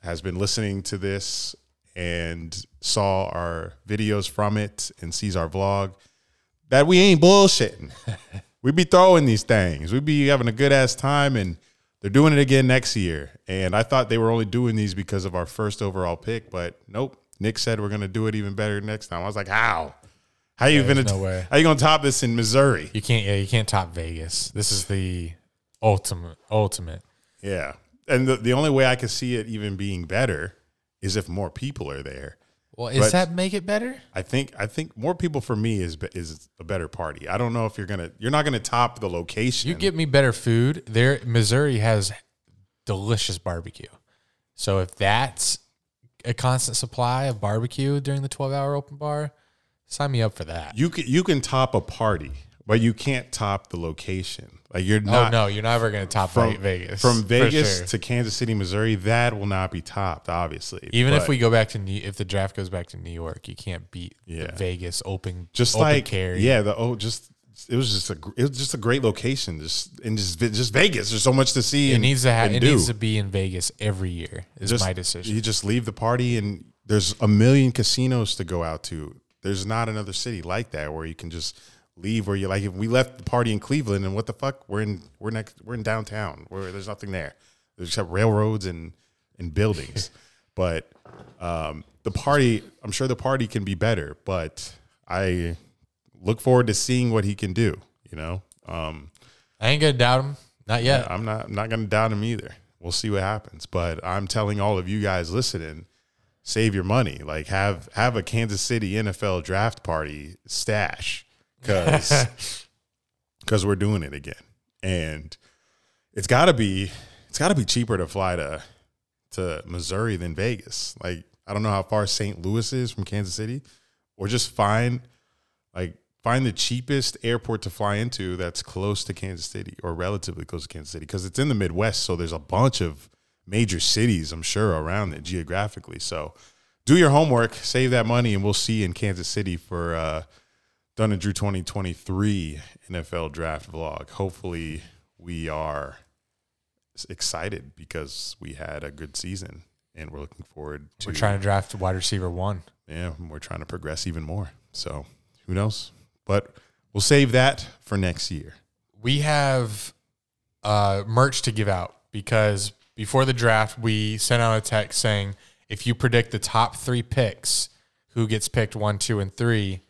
has been listening to this and saw our videos from it and sees our vlog that we ain't bullshitting. we be throwing these things. We be having a good ass time and they're doing it again next year. And I thought they were only doing these because of our first overall pick, but nope. Nick said we're gonna do it even better next time. I was like, how? How you gonna no way. how you gonna top this in Missouri? you can't. Yeah, you can't top Vegas. This is the ultimate. Ultimate. Yeah. And the, the only way I could see it even being better is if more people are there. Well, does But- that make it better? I think I think more people for me is is a better party. I don't know if you're gonna you're not gonna top the location. You get me better food. There, Missouri has delicious barbecue. So if that's a constant supply of barbecue during the twelve-hour open bar, sign me up for that. you can you can top a party, but you can't top the location. Like you're oh not no, you're never going to top from Vegas from Vegas sure. to Kansas City, Missouri. That will not be topped, obviously. Even if we go back to New, if the draft goes back to New York, you can't beat Yeah. the Vegas open just open like carry. yeah, the oh just. It was just a it was just a great location, just in just just Vegas. There's so much to see. It and, needs to have. It do. needs to be in Vegas every year. Is just, my decision. You just leave the party, and there's a million casinos to go out to. There's not another city like that where you can just leave. Where you like, if we left the party in Cleveland, and what the fuck, we're in we're next we're in downtown where there's nothing there. There's except railroads and and buildings. but um, the party, I'm sure the party can be better. But I look forward to seeing what he can do. You know. Um, I ain't gonna doubt him. Not yet. I'm not I'm not gonna doubt him either. We'll see what happens. But I'm telling all of you guys listening, save your money. Like have have a Kansas City NFL draft party stash because because we're doing it again, and it's got to be it's got to be cheaper to fly to to Missouri than Vegas. Like I don't know how far St. Louis is from Kansas City, or just find like find the cheapest airport to fly into that's close to Kansas City or relatively close to Kansas City because it's in the Midwest, so there's a bunch of major cities I'm sure around it geographically. So do your homework, save that money, and we'll see you in Kansas City for uh, Dun and Drew 2023 NFL Draft Vlog. Hopefully, we are excited because we had a good season and we're looking forward to We're trying to draft wide receiver one. yeah, we're trying to progress even more. So who knows? But we'll save that for next year. we have uh, merch to give out because before the draft, we sent out a text saying if you predict the top three picks, who gets picked one, two, and three,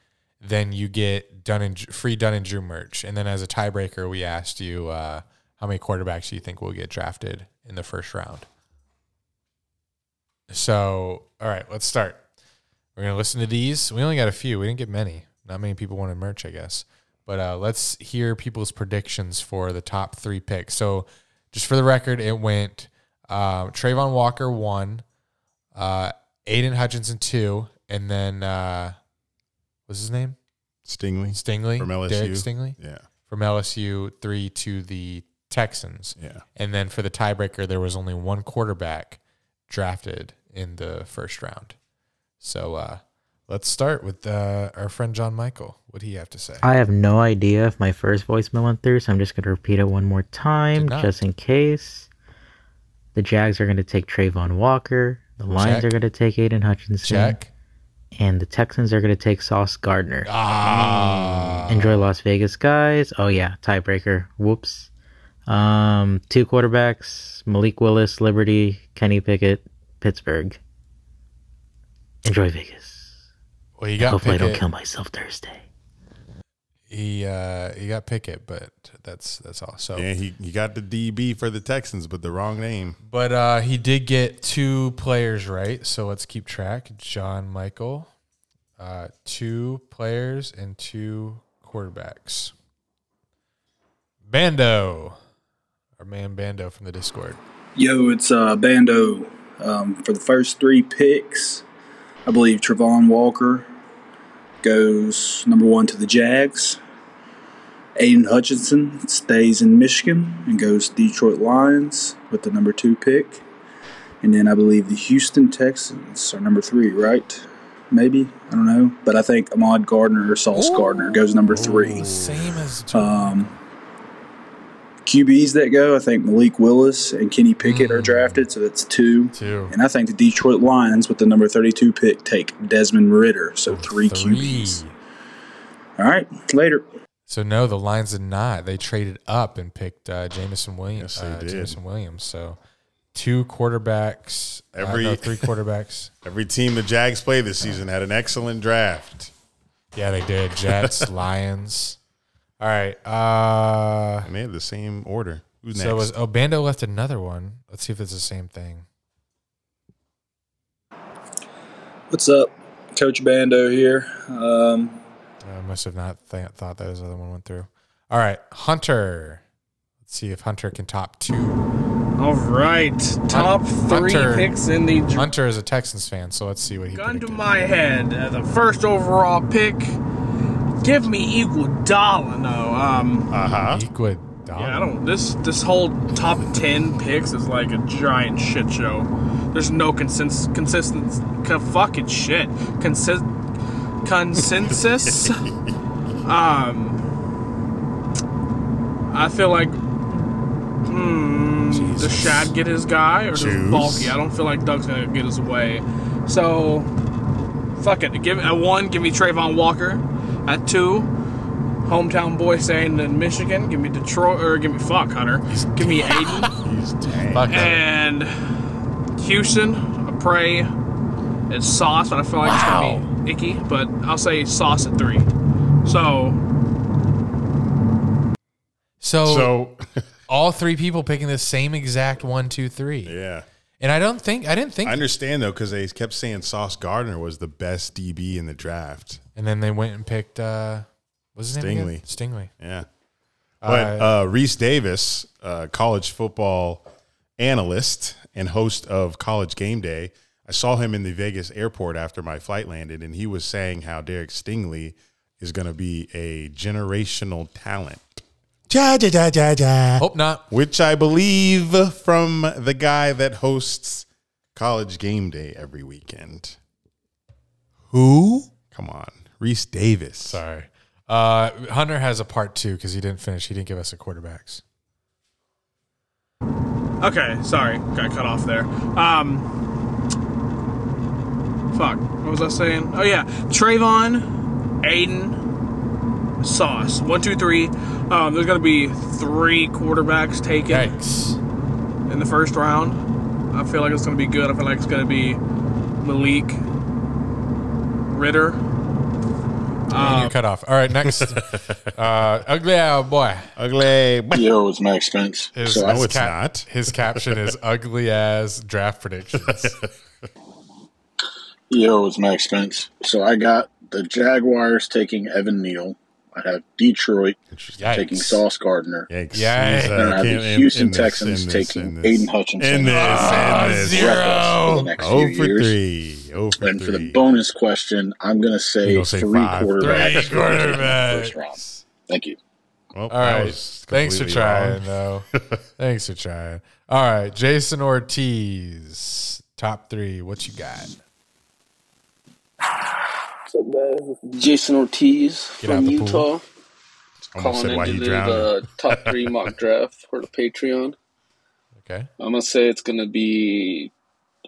then you get and free Dun and Drew merch. And then as a tiebreaker, we asked you uh, how many quarterbacks do you think will get drafted in the first round. So, all right, let's start. We're gonna listen to these. We only got a few. We didn't get many. Not many people wanted merch, I guess. But uh, let's hear people's predictions for the top three picks. So, just for the record, it went uh, Travon Walker one, uh, Aidan Hutchinson two, and then uh, what's his name? Stingley. Stingley From LSU. Derek Stingley Yeah. from LSU three to the Texans. Yeah. And then for the tiebreaker, there was only one quarterback drafted in the first round. So uh, let's start with uh, our friend John Michael. What do you have to say? I have no idea if my first voicemail went through, so I'm just going to repeat it one more time just in case. The Jags are going to take Travon Walker. The Lions Check. are going to take Aidan Hutchinson. Check. And the Texans are going to take Sauce Gardner. Ah, Enjoy Las Vegas, guys. Oh, yeah. Tiebreaker. Whoops. Um, two quarterbacks Malik Willis, Liberty, Kenny Pickett, Pittsburgh. Enjoy Vegas. well, you got Hopefully, I don't kill myself Thursday. He uh, he got Pickett, but that's that's all. So, Yeah, he, he got the DB for the Texans, but the wrong name. but uh, he did get two players right. So let's keep track. John Michael, uh, two players and two quarterbacks. Bando, our man Bando from the Discord. Yo, it's uh, Bando. Um, for the first three picks, I believe Travon Walker goes number one to the Jags. Aidan Hutchinson stays in Michigan and goes Detroit Lions with the number two pick. And then I believe the Houston Texans are number three, right? Maybe. I don't know. But I think Ahmad Gardner or Sauce Gardner goes number three. Same as. Um, QBs that go, I think Malik Willis and Kenny Pickett are drafted, so that's two. two. And I think the Detroit Lions, with the number 32 pick, take Desmond Ridder, so three, QBs. All right, later. So no, the Lions did not. They traded up and picked uh, Jameson Williams. Yes, they uh, did. Jameson Williams. So two quarterbacks. Every Every- no, three quarterbacks. Every team the Jags play this season had an excellent draft. Yeah, they did. Jets, Lions. All right. Uh, And they have the same order. Who's so was next? oh Bando left another one. Let's see if it's the same thing. What's up? Coach Bando here. Um, I must have not th- thought that his other one went through. All right, Hunter. Let's see if Hunter can top two. All right, top three Hunter. picks in the dr- Hunter is a Texans fan, so let's see what he gun to my head. Uh, the first overall pick. Give me Iguodala. No, um, Uh huh. Iguodala. yeah, I don't. This this whole top ten picks is like a giant shit show. There's no consens- consistency. co- Fucking shit. Consis- consensus. um, I feel like. Hmm, does Shad get his guy or does Juice. Baalke? I don't feel like Doug's gonna get his way. So, fuck it. Give at one, give me Travon Walker. At two, hometown boy saying in Michigan. Give me Detroit or give me fuck Hunter. Give me Aidan. He's dang. And Houston. I pray it's Sauce, but I feel like it's gonna be icky. But I'll say Sauce at three. So So, So, all three people picking the same exact one, two, three. yeah. And I don't think I didn't think I understand though because they kept saying Sauce Gardner was the best DB in the draft. and then they went and picked uh what's his name? again? Stingley. Stingley. Yeah. But uh, Rece Davis, uh, college football analyst and host of College Game Day, I saw him in the Vegas airport after my flight landed, and he was saying how Derek Stingley is going to be a generational talent. Ja, ja, ja, ja, ja. Hope not. Which I believe from the guy that hosts College Game Day every weekend. Who? Come on. Rece Davis. Sorry. Uh Hunter has a part two because he didn't finish. He didn't give us the quarterbacks. okay, sorry, got cut off there. Um, fuck, what was I saying? Oh yeah, Travon, Aidan, Sauce. One, two, three. Um, there's gonna be three quarterbacks taken. Yikes. in the first round. I feel like it's going to be good. I feel like it's going to be Malik Ridder. and you cut off. All right, next. uh ugly owl boy. Ugly. Yo, it's Max Spence. His, So No, it's cap- not. His caption is ugly as draft predictions. Yo, it's Max Spence. So I got the Jaguars taking Evan Neal. I have Detroit taking Sauce Gardner. Yikes. Yeah. Uh, And I have the Houston in this, Texans in this, taking this. Aidan Hutchinson. In this, Ah, in this. zero. for the next Oh few for years. three. Oh for And for three. the bonus question, I'm going to say, You say three five. quarterbacks. Three taken in the First quarterbacks. round. Thank you. Well, All that right. was Thanks for trying, wrong. though. Thanks for trying. All right. Jason Ortiz, top three. What you got? What's up, guys? This is Jason Ortiz Get out from the pool. Utah. Almost said calling why in he to do the top three mock draft for the Patreon. Okay. I'm gonna say it's gonna be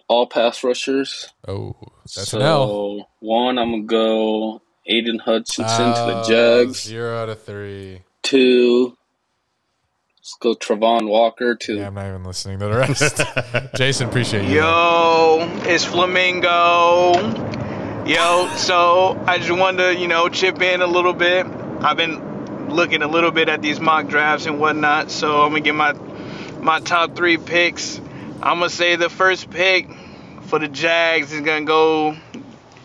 all pass rushers. Oh, that's so an L. one, I'm gonna go Aidan Hutchinson to the Uh, Jags. Zero out of three. Two, let's go Travon Walker to Yeah, I'm not even listening to the rest. Jason, appreciate you. Yo, it's Flamingo. Yo, so I just wanted to, you know, chip in a little bit. I've been looking a little bit at these mock drafts and whatnot, so I'm gonna get my my top three picks. I'm gonna say the first pick for the Jags is gonna go.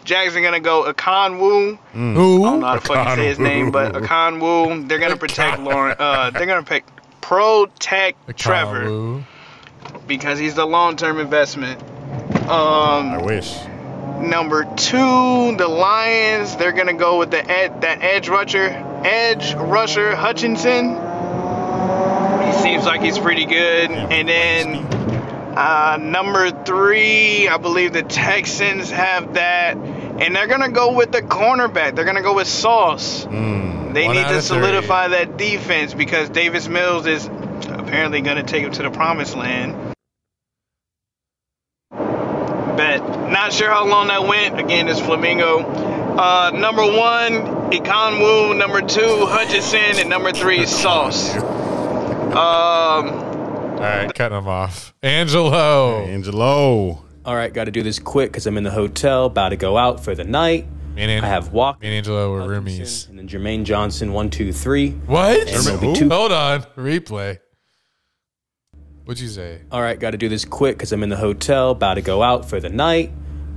Jags are gonna go Akon Wu. I don't know how to fucking say his name, but Akon Wu. They're gonna protect Lauren. Uh, they're gonna pick protect Trevor Kawu. because he's the long-term investment. Um, I wish. Number two, the Lions. They're gonna go with the ed, that edge rusher, edge rusher Hutchinson. He seems like he's pretty good. And then uh, number three, I believe the Texans have that, and they're gonna go with the cornerback. They're gonna go with Sauce. They need to of three. solidify that defense because Davis Mills is apparently gonna take him to the promised land. Bet. Not sure how long that went. Again, it's Flamingo. Uh, number one, Econ Wu. Number two, Hutchinson. And number three, Sauce. Um, All right, cutting him off. Angelo. Angelo. All right, got to do this quick because I'm in the hotel, about to go out for the night. Me and, An- I have Walker, me and Angelo were Hutchinson, roomies. and then Jermaine Johnson, one, two, three. What? And there'll two- Hold on. Replay. What'd you say? All right, got to do this quick because I'm in the hotel, about to go out for the night.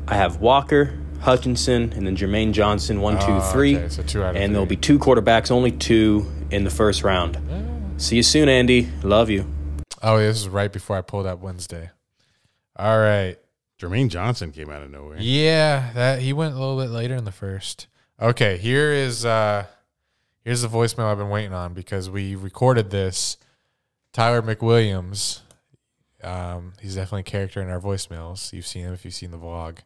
I have Walker, Hutchinson, and then Jermaine Johnson, one, two, Oh, three. okay, so two out of and there'll three. be two quarterbacks, only two in the first round. See you soon, Andy. Love you. Oh, this is right before I pulled up Wednesday. All right. Jermaine Johnson came out of nowhere. Yeah, that he went a little bit later in the first. Okay, here is uh here's the voicemail I've been waiting on because we recorded this. Tyler McWilliams, um, he's definitely a character in our voicemails. You've seen him if you've seen the vlog,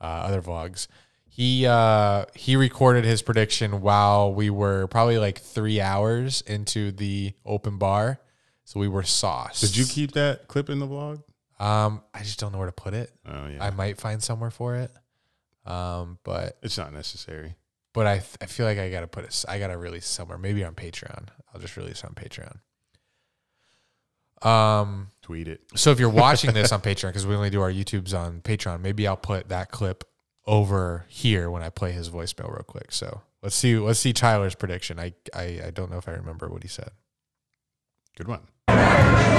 uh, other vlogs. He uh he recorded his prediction while we were probably like three hours into the open bar. So we were sauced. Did you keep that clip in the vlog? Um, I just don't know where to put it. Oh yeah, I might find somewhere for it. Um, but it's not necessary. but I I feel like I gotta put it. I gotta release somewhere. Maybe on Patreon. I'll just release on Patreon. Um. Tweet it. So if you're watching this on Patreon, because we only do our YouTubes on Patreon, maybe I'll put that clip over here when I play his voicemail real quick. So let's see. Let's see Tyler's prediction. I I, I don't know if I remember what he said. Good one.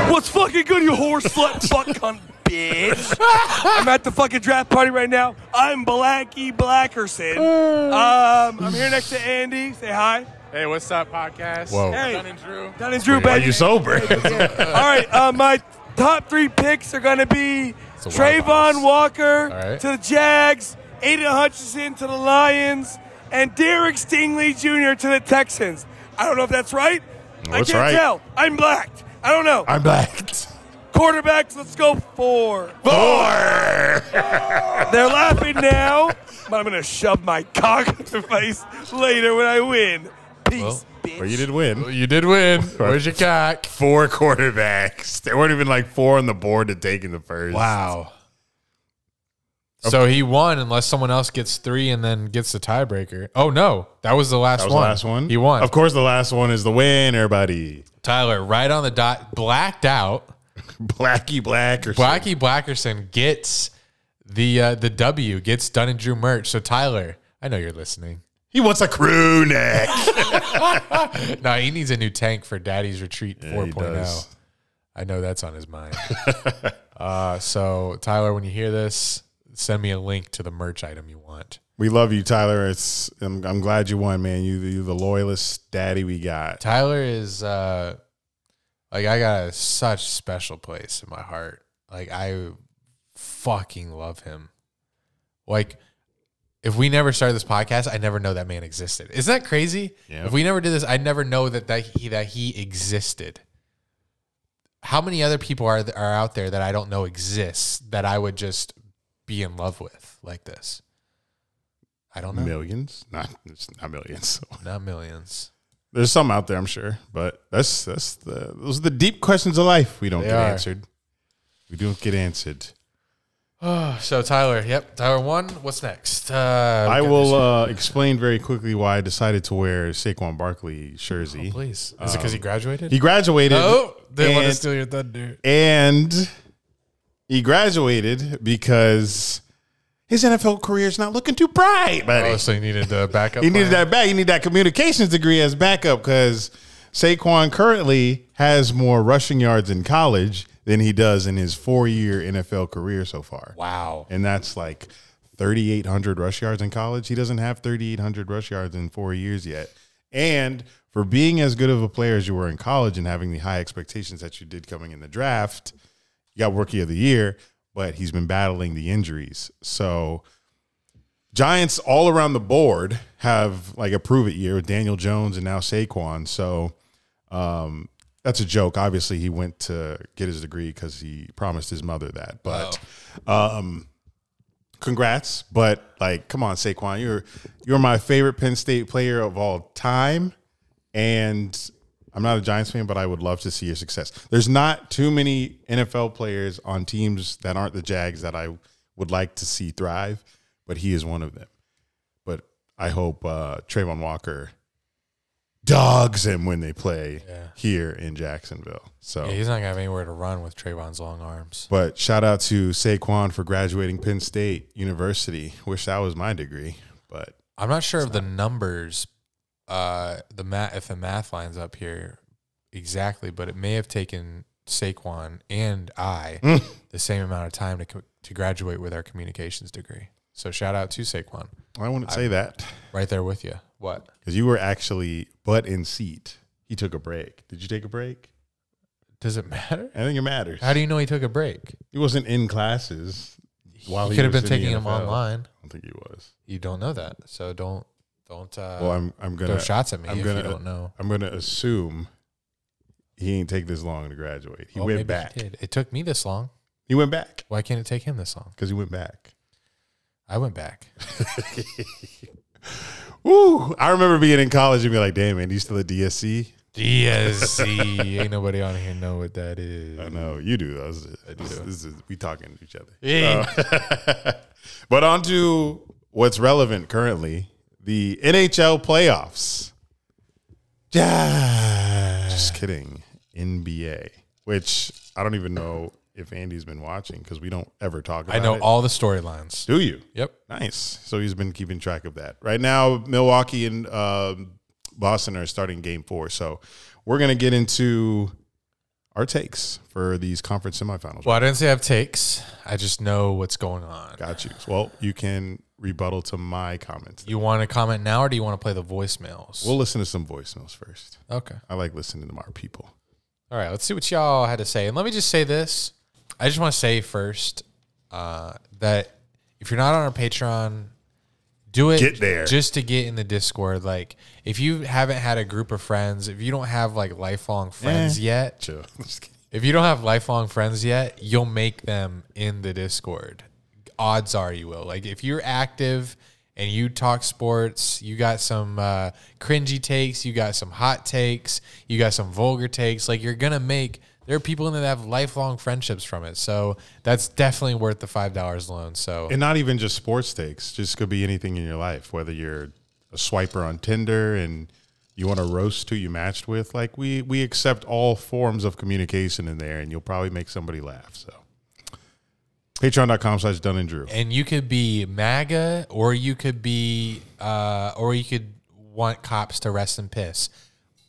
What's fucking good, you horse slut fuck cunt bitch? I'm at the fucking draft party right now. I'm Blackie Blackerson. Um, I'm here next to Andy. Say hi. Hey, what's up, podcast? Whoa. Hey. Dunn and Drew. Dunn and Drew, Are baby. you sober? All right, uh, my top three picks are going to be a Travon. Walker All right. to the Jags, Aidan Hutchinson to the Lions, and Derek Stingley Jr. to the Texans. I don't know if that's right. I can't right. tell. I'm blacked. I don't know. I'm blacked. Quarterbacks, let's go four. Four. They're laughing now, but I'm gonna shove my cock in their face later when I win. Peace, Well, bitch. Well, you did win. You did win. Where's your cock? Four quarterbacks. There weren't even like four on the board to take in the first. Wow. So he won unless someone else gets three and then gets the tiebreaker. Oh no, that was the last That was one. the last one. He won. Of course, the last one is the winner, buddy. Tyler, right on the dot, blacked out. Blackie Black or Blackie Blackerson gets the uh, the W, gets Dunn and Drew merch. So Tyler, I know you're listening. He wants a crew neck. no, he needs a new tank for Daddy's Retreat he 4.0. does. I know that's on his mind. uh, so Tyler, when you hear this, send me a link to the merch item you want. we love you, Tyler. It's I'm, I'm glad you won, man. You you the loyalist daddy we got. Tyler is uh like I got a such special place in my heart. Like I fucking love him. Like if we never started this podcast, I never know that man existed. Isn't that crazy? Yeah. If we never did this, I'd never know that, that he that he existed. How many other people are are out there that I don't know exists that I would just be in love with like this? I don't know. Millions, not it's not millions. Not millions. There's some out there, I'm sure, but that's that's the those are the deep questions of life we don't They get are. answered. We don't get answered. Oh, so Tyler, yep, Tyler one. What's next? Uh, I will uh, explain very quickly why I decided to wear Saquon Barkley jersey. Oh, please. Is it because he graduated? He graduated. oh, didn't want to steal your thunder. and he graduated because his NFL career is not looking too bright, buddy. Oh, so you needed the backup. he needed that back. He needed that communications degree as backup because Saquon currently has more rushing yards in college than he does in his four-year NFL career so far. Wow. And that's like 3,800 rush yards in college. He doesn't have 3,800 rush yards in four years yet. And for being as good of a player as you were in college and having the high expectations that you did coming in the draft, you got rookie of the year, but he's been battling the injuries. So Giants all around the board have like a prove it year with Daniel Jones and now Saquon. So um, that's a joke. Obviously, he went to get his degree because he promised his mother that. But um, congrats. But like, come on, Saquon, you're you're my favorite Penn State player of all time, and I'm not a Giants fan, but I would love to see your success. There's not too many NFL players on teams that aren't the Jags that I would like to see thrive, but he is one of them. But I hope uh, Travon Walker dogs him when they play Yeah. here in Jacksonville. So Yeah, he's not gonna have anywhere to run with Travon's long arms. but shout out to Saquon for graduating Penn State University. Wish that was my degree, but I'm not sure of the numbers, uh, the math if the math lines up here exactly, but it may have taken Saquon and I Mm. the same amount of time to co- to graduate with our communications degree. So shout out to Saquon. I wouldn't say that Right there with you. What? because you were actually butt in seat. He took a break. Did you take a break? Does it matter? I think it matters. How do you know he took a break? he wasn't in classes while he he could have been the taking them online. I don't think he was. You don't know that, so don't don't. Uh, Well, I'm I'm gonna throw shots at me I'm if gonna you don't know. I'm gonna assume he ain't take this long to graduate. He Oh, went back. He, it took me this long. He went back Why can't it take him this long? because he went back. I went back. Woo! I remember being in college and be like, "Damn, man, you still at DSC?" DSC. Ain't nobody on here know what that is. I know you do. That was, I this, do. this is we talking to each other. Uh, but on to what's relevant currently: the NHL playoffs. Yeah. Just kidding. NBA, which I don't even know if Andy's been watching because we don't ever talk about it. I know it. all the storylines. Do you? Yep. Nice. So he's been keeping track of that. Right now, Milwaukee and um, Boston are starting game four. So we're going to get into our takes for these conference semifinals. Well, I didn't say I have takes. I just know what's going on. Got you. Well, you can rebuttal to my comments. You want to comment now, or do you want to play the voicemails? We'll listen to some voicemails first. okay. I like listening to our people. All right. Let's see what y'all had to say. And let me just say this. I just want to say first uh, that if you're not on our Patreon, do it. Get there. just to get in the Discord. Like, if you haven't had a group of friends, if you don't have like lifelong friends Eh. yet, Chill. If you don't have lifelong friends yet, you'll make them in the Discord. Odds are you will. Like if you're active and you talk sports, you got some uh, cringy takes, you got some hot takes, you got some vulgar takes. Like you're gonna make. There are people in there that have lifelong friendships from it. So that's definitely worth the five dollars alone. So And not even just sports takes, just could be anything in your life, whether you're a swiper on Tinder and you want to roast who you matched with. Like we we accept all forms of communication in there and you'll probably make somebody laugh. So patreon.com slash Dunn and Drew. and you could be MAGA, or you could be, uh, or you could want cops to rest and piss.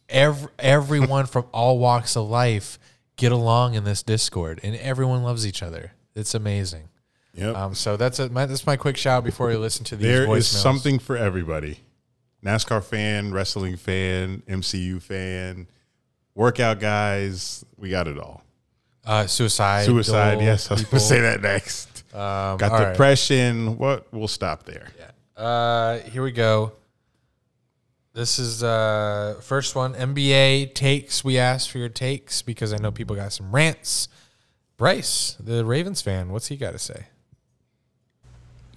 Every everyone from all walks of life get along in this Discord, and everyone loves each other. It's amazing. Yep. Um, so that's a, my, that's my quick shout before you listen to these There voicemails. is something for everybody. NASCAR fan, wrestling fan, MCU fan, workout guys, we got it all. uh, suicide. Suicide, yes, I was going to say that next. Um, got all right. depression. What? We'll stop there. Uh, here we go. This is uh first one NBA takes. We asked for your takes because I know people got some rants. Bryce, the Ravens fan, what's he got to say?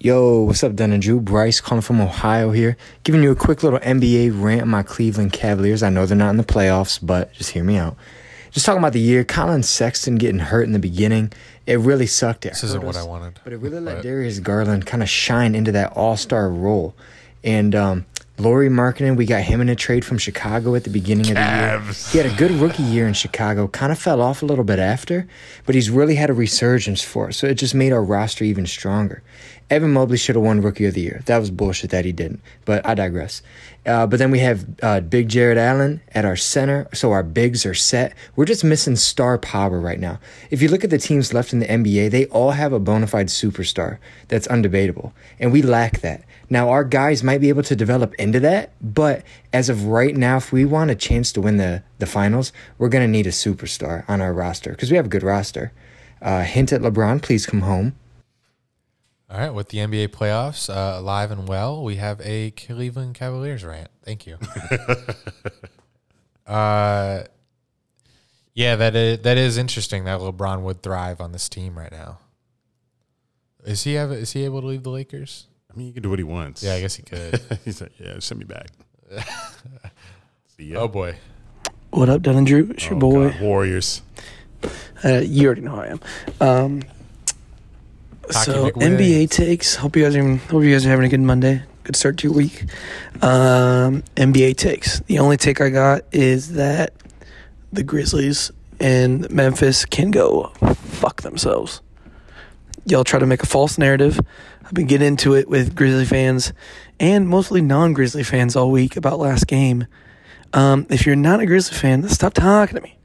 Yo, what's up, Dunn and Drew? Bryce calling from Ohio here, giving you a quick little NBA rant on my Cleveland Cavaliers. I know they're not in the playoffs, but just hear me out. Just talking about the year, Collin Sexton getting hurt in the beginning. It really sucked. It This isn't hurt what I wanted. But it really let Darius Garland kind of shine into that all star role. And um, Lauri Markkanen, we got him in a trade from Chicago at the beginning of the year. He had a good rookie year in Chicago, kind of fell off a little bit after, but he's really had a resurgence for us. So it just made our roster even stronger. Evan Mobley should have won Rookie of the Year. That was bullshit that he didn't, but I digress. Uh, but then we have uh, Big Jarrett Allen at our center, so our bigs are set. We're just missing star power right now. If you look at the teams left in the NBA, they all have a bona fide superstar that's undebatable, and we lack that. Now, our guys might be able to develop into that, but as of right now, if we want a chance to win the, the finals, we're going to need a superstar on our roster because we have a good roster. Uh, hint at LeBron, please come home. All right, with the NBA playoffs uh, alive and well, we have a Cleveland Cavaliers rant. Thank you. uh, yeah, that is, that is interesting that LeBron would thrive on this team right now. Is he have, is he able to leave the Lakers? I mean, he can do what he wants. Yeah, I guess he could. He's like, yeah, send me back. See ya. oh boy. What up, Dunn and Drew? It's your Oh, boy. God, Warriors. Uh, you already know who I am. Um, Hockey so McWiz. NBA takes. Hope you guys are. Hope you guys are having a good Monday. Good start to your week. Um, NBA takes. The only take I got is that the Grizzlies and Memphis can go fuck themselves. Y'all try to make a false narrative. I've been getting into it with Grizzly fans and mostly non-Grizzly fans all week about last game. Um, if you're not a Grizzly fan, stop talking to me.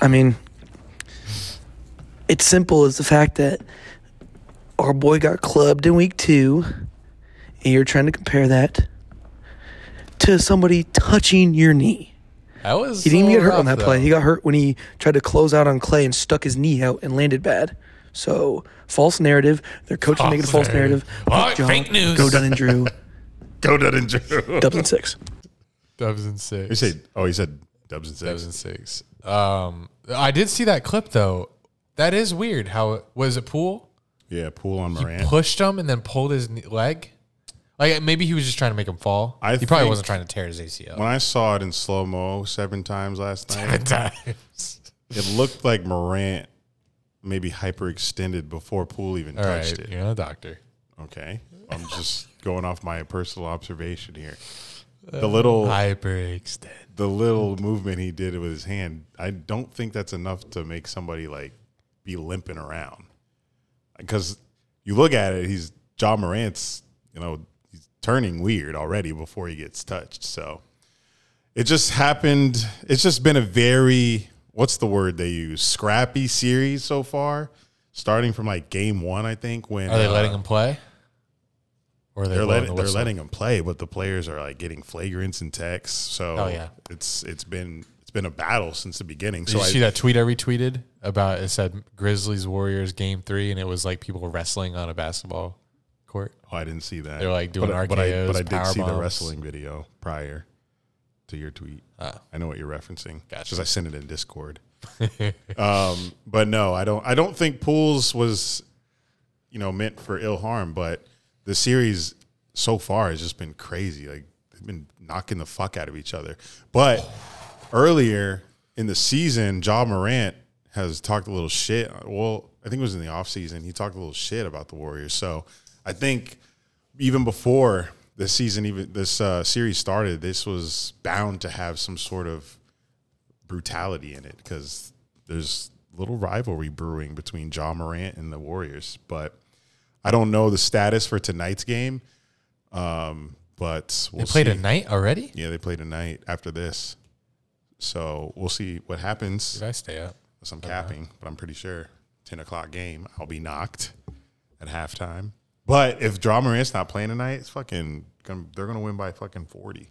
I mean, it's simple as the fact that our boy got clubbed in week two, and you're trying to compare that to somebody touching your knee. That was He didn't even get hurt on rough, that play. He got hurt when he tried to close out on Clay and stuck his knee out and landed bad. So false narrative. Their coach is making a false False narrative. narrative. All right, Job. fake news. Go Dunn and Drew. Go Dunn and Drew. Dubs and six. Dubs and six. You said, oh, he said Dubs and six. Dubs and six. Um, I did see that clip though. That is weird. How it was it Poole? Yeah, Poole on Ja Morant. pushed him and then pulled his leg. Like maybe he was just trying to make him fall. I he probably wasn't trying to tear his ACL. When I saw it in slow mo seven times last night, Seven times. it looked like Morant maybe hyperextended before Poole even All touched right, it. you're not a doctor. Okay, I'm just going off my personal observation here. Uh, The little hyperextend. the little movement he did with his hand, I don't think that's enough to make somebody like be limping around. Because you look at it, he's Ja Morant's, you know, he's turning weird already before he gets touched. So it just happened. It's just been a very what's the word they use? Scrappy series so far. Starting from like game one, I think. When Are they uh, letting them play? Or are they they're letting the they're letting him play, but the players are like getting flagrants and texts. So Oh, yeah. it's it's been it's been a battle since the beginning. Did so you I, see that tweet I retweeted about it said Grizzlies Warriors game three and it was like people wrestling on a basketball court. Oh, I didn't see that. They're like doing but, but I, RKOs, but I did see the wrestling video prior to your tweet. Oh. I know what you're referencing Gotcha. because I sent it in Discord. um, but no, I don't. I don't think Pools was, you know, meant for ill harm. But the series so far has just been crazy. Like they've been knocking the fuck out of each other. But earlier in the season, Ja Morant has talked a little shit. Well, I think it was in the offseason. He talked a little shit about the Warriors. So I think even before the season, even this uh, series started, this was bound to have some sort of brutality in it because there's little rivalry brewing between Ja Morant and the Warriors. But I don't know the status for tonight's game. Um, but we'll they played see. a night already? Yeah, they played a night after this. So we'll see what happens. Did I stay up? Some capping, but I'm pretty sure 10 o'clock game, I'll be knocked at halftime. But if Ja Morant's not playing tonight, it's fucking, gonna, they're going to win by fucking 40.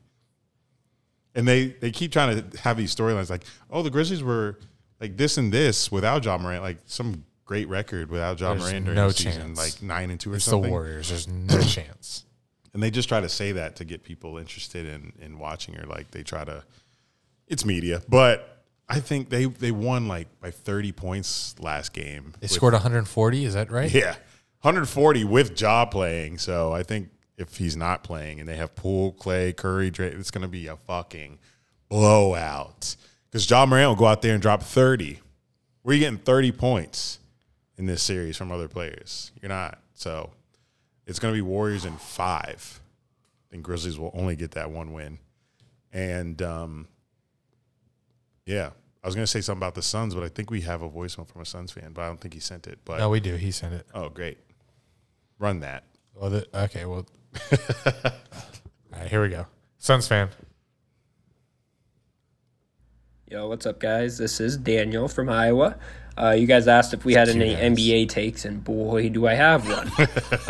And they, they keep trying to have these storylines like, oh, the Grizzlies were like this and this without Ja Morant, like some great record without Ja There's Morant during no the season, chance. like nine and two or It's something. the Warriors. There's no chance. And they just try to say that to get people interested in in watching or like they try to it's media. But I think they they won like by 30 points last game. They with- scored 140. Is that right? Yeah. 140 with Ja playing. So I think if he's not playing and they have Poole, Clay, Curry, it's going to be a fucking blowout. Because Ja Morant will go out there and drop 30. Where are you getting 30 points in this series from other players? You're not. So it's going to be Warriors in five. And Grizzlies will only get that one win. And um, yeah, I was going to say something about the Suns, but I think we have a voicemail from a Suns fan, but I don't think he sent it. But No, we do. He sent it. Oh, great. Run that. Well, the, okay. Well, all right. Here we go. Suns fan. Yo, what's up, guys? This is Daniel from Iowa. Uh, you guys asked if we had any NBA takes, and boy, do I have one.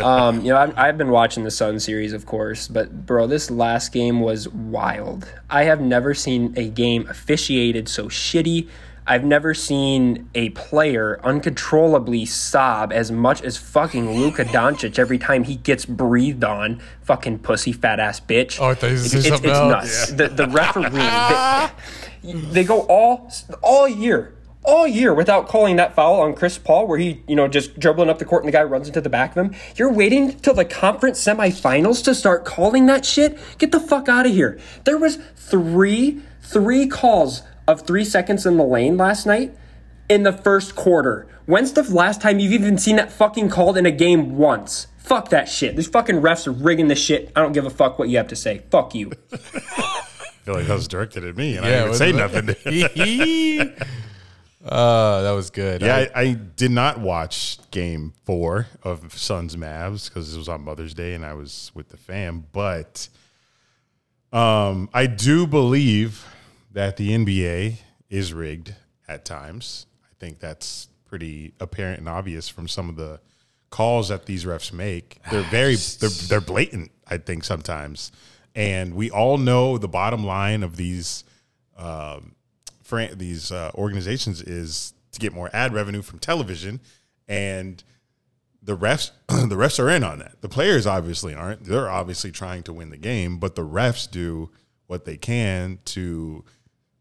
um, you know, I've, I've been watching the Sun series, of course, but bro, this last game was wild. I have never seen a game officiated so shitty. I've never seen a player uncontrollably sob as much as fucking Luka Doncic every time he gets breathed on. Fucking pussy fat ass bitch. Oh, I thought you gonna it's, something it's else. nuts. The, the referee, they, they go all all year, all year without calling that foul on Chris Paul, where he, you know, just dribbling up the court and the guy runs into the back of him. You're waiting till the conference semifinals to start calling that shit. Get the fuck out of here. There was three three calls of three seconds in the lane last night in the first quarter. When's the last time you've even seen that fucking called in a game once? Fuck that shit. These fucking refs are rigging the shit. I don't give a fuck what you have to say. Fuck you. I feel like that was directed at me, and Yeah, I didn't say wasn't nothing. Uh, that was good. yeah, I- I, I did not watch Game Four of Suns Mavs because it was on Mother's Day, and I was with the fam. But um, I do believe that the NBA is rigged at times. I think that's pretty apparent and obvious from some of the calls that these refs make. They're very they're they're blatant. I think sometimes, and we all know the bottom line of these um, these uh, organizations is to get more ad revenue from television, and the refs the refs are in on that. The players obviously aren't. They're obviously trying to win the game, but the refs do what they can to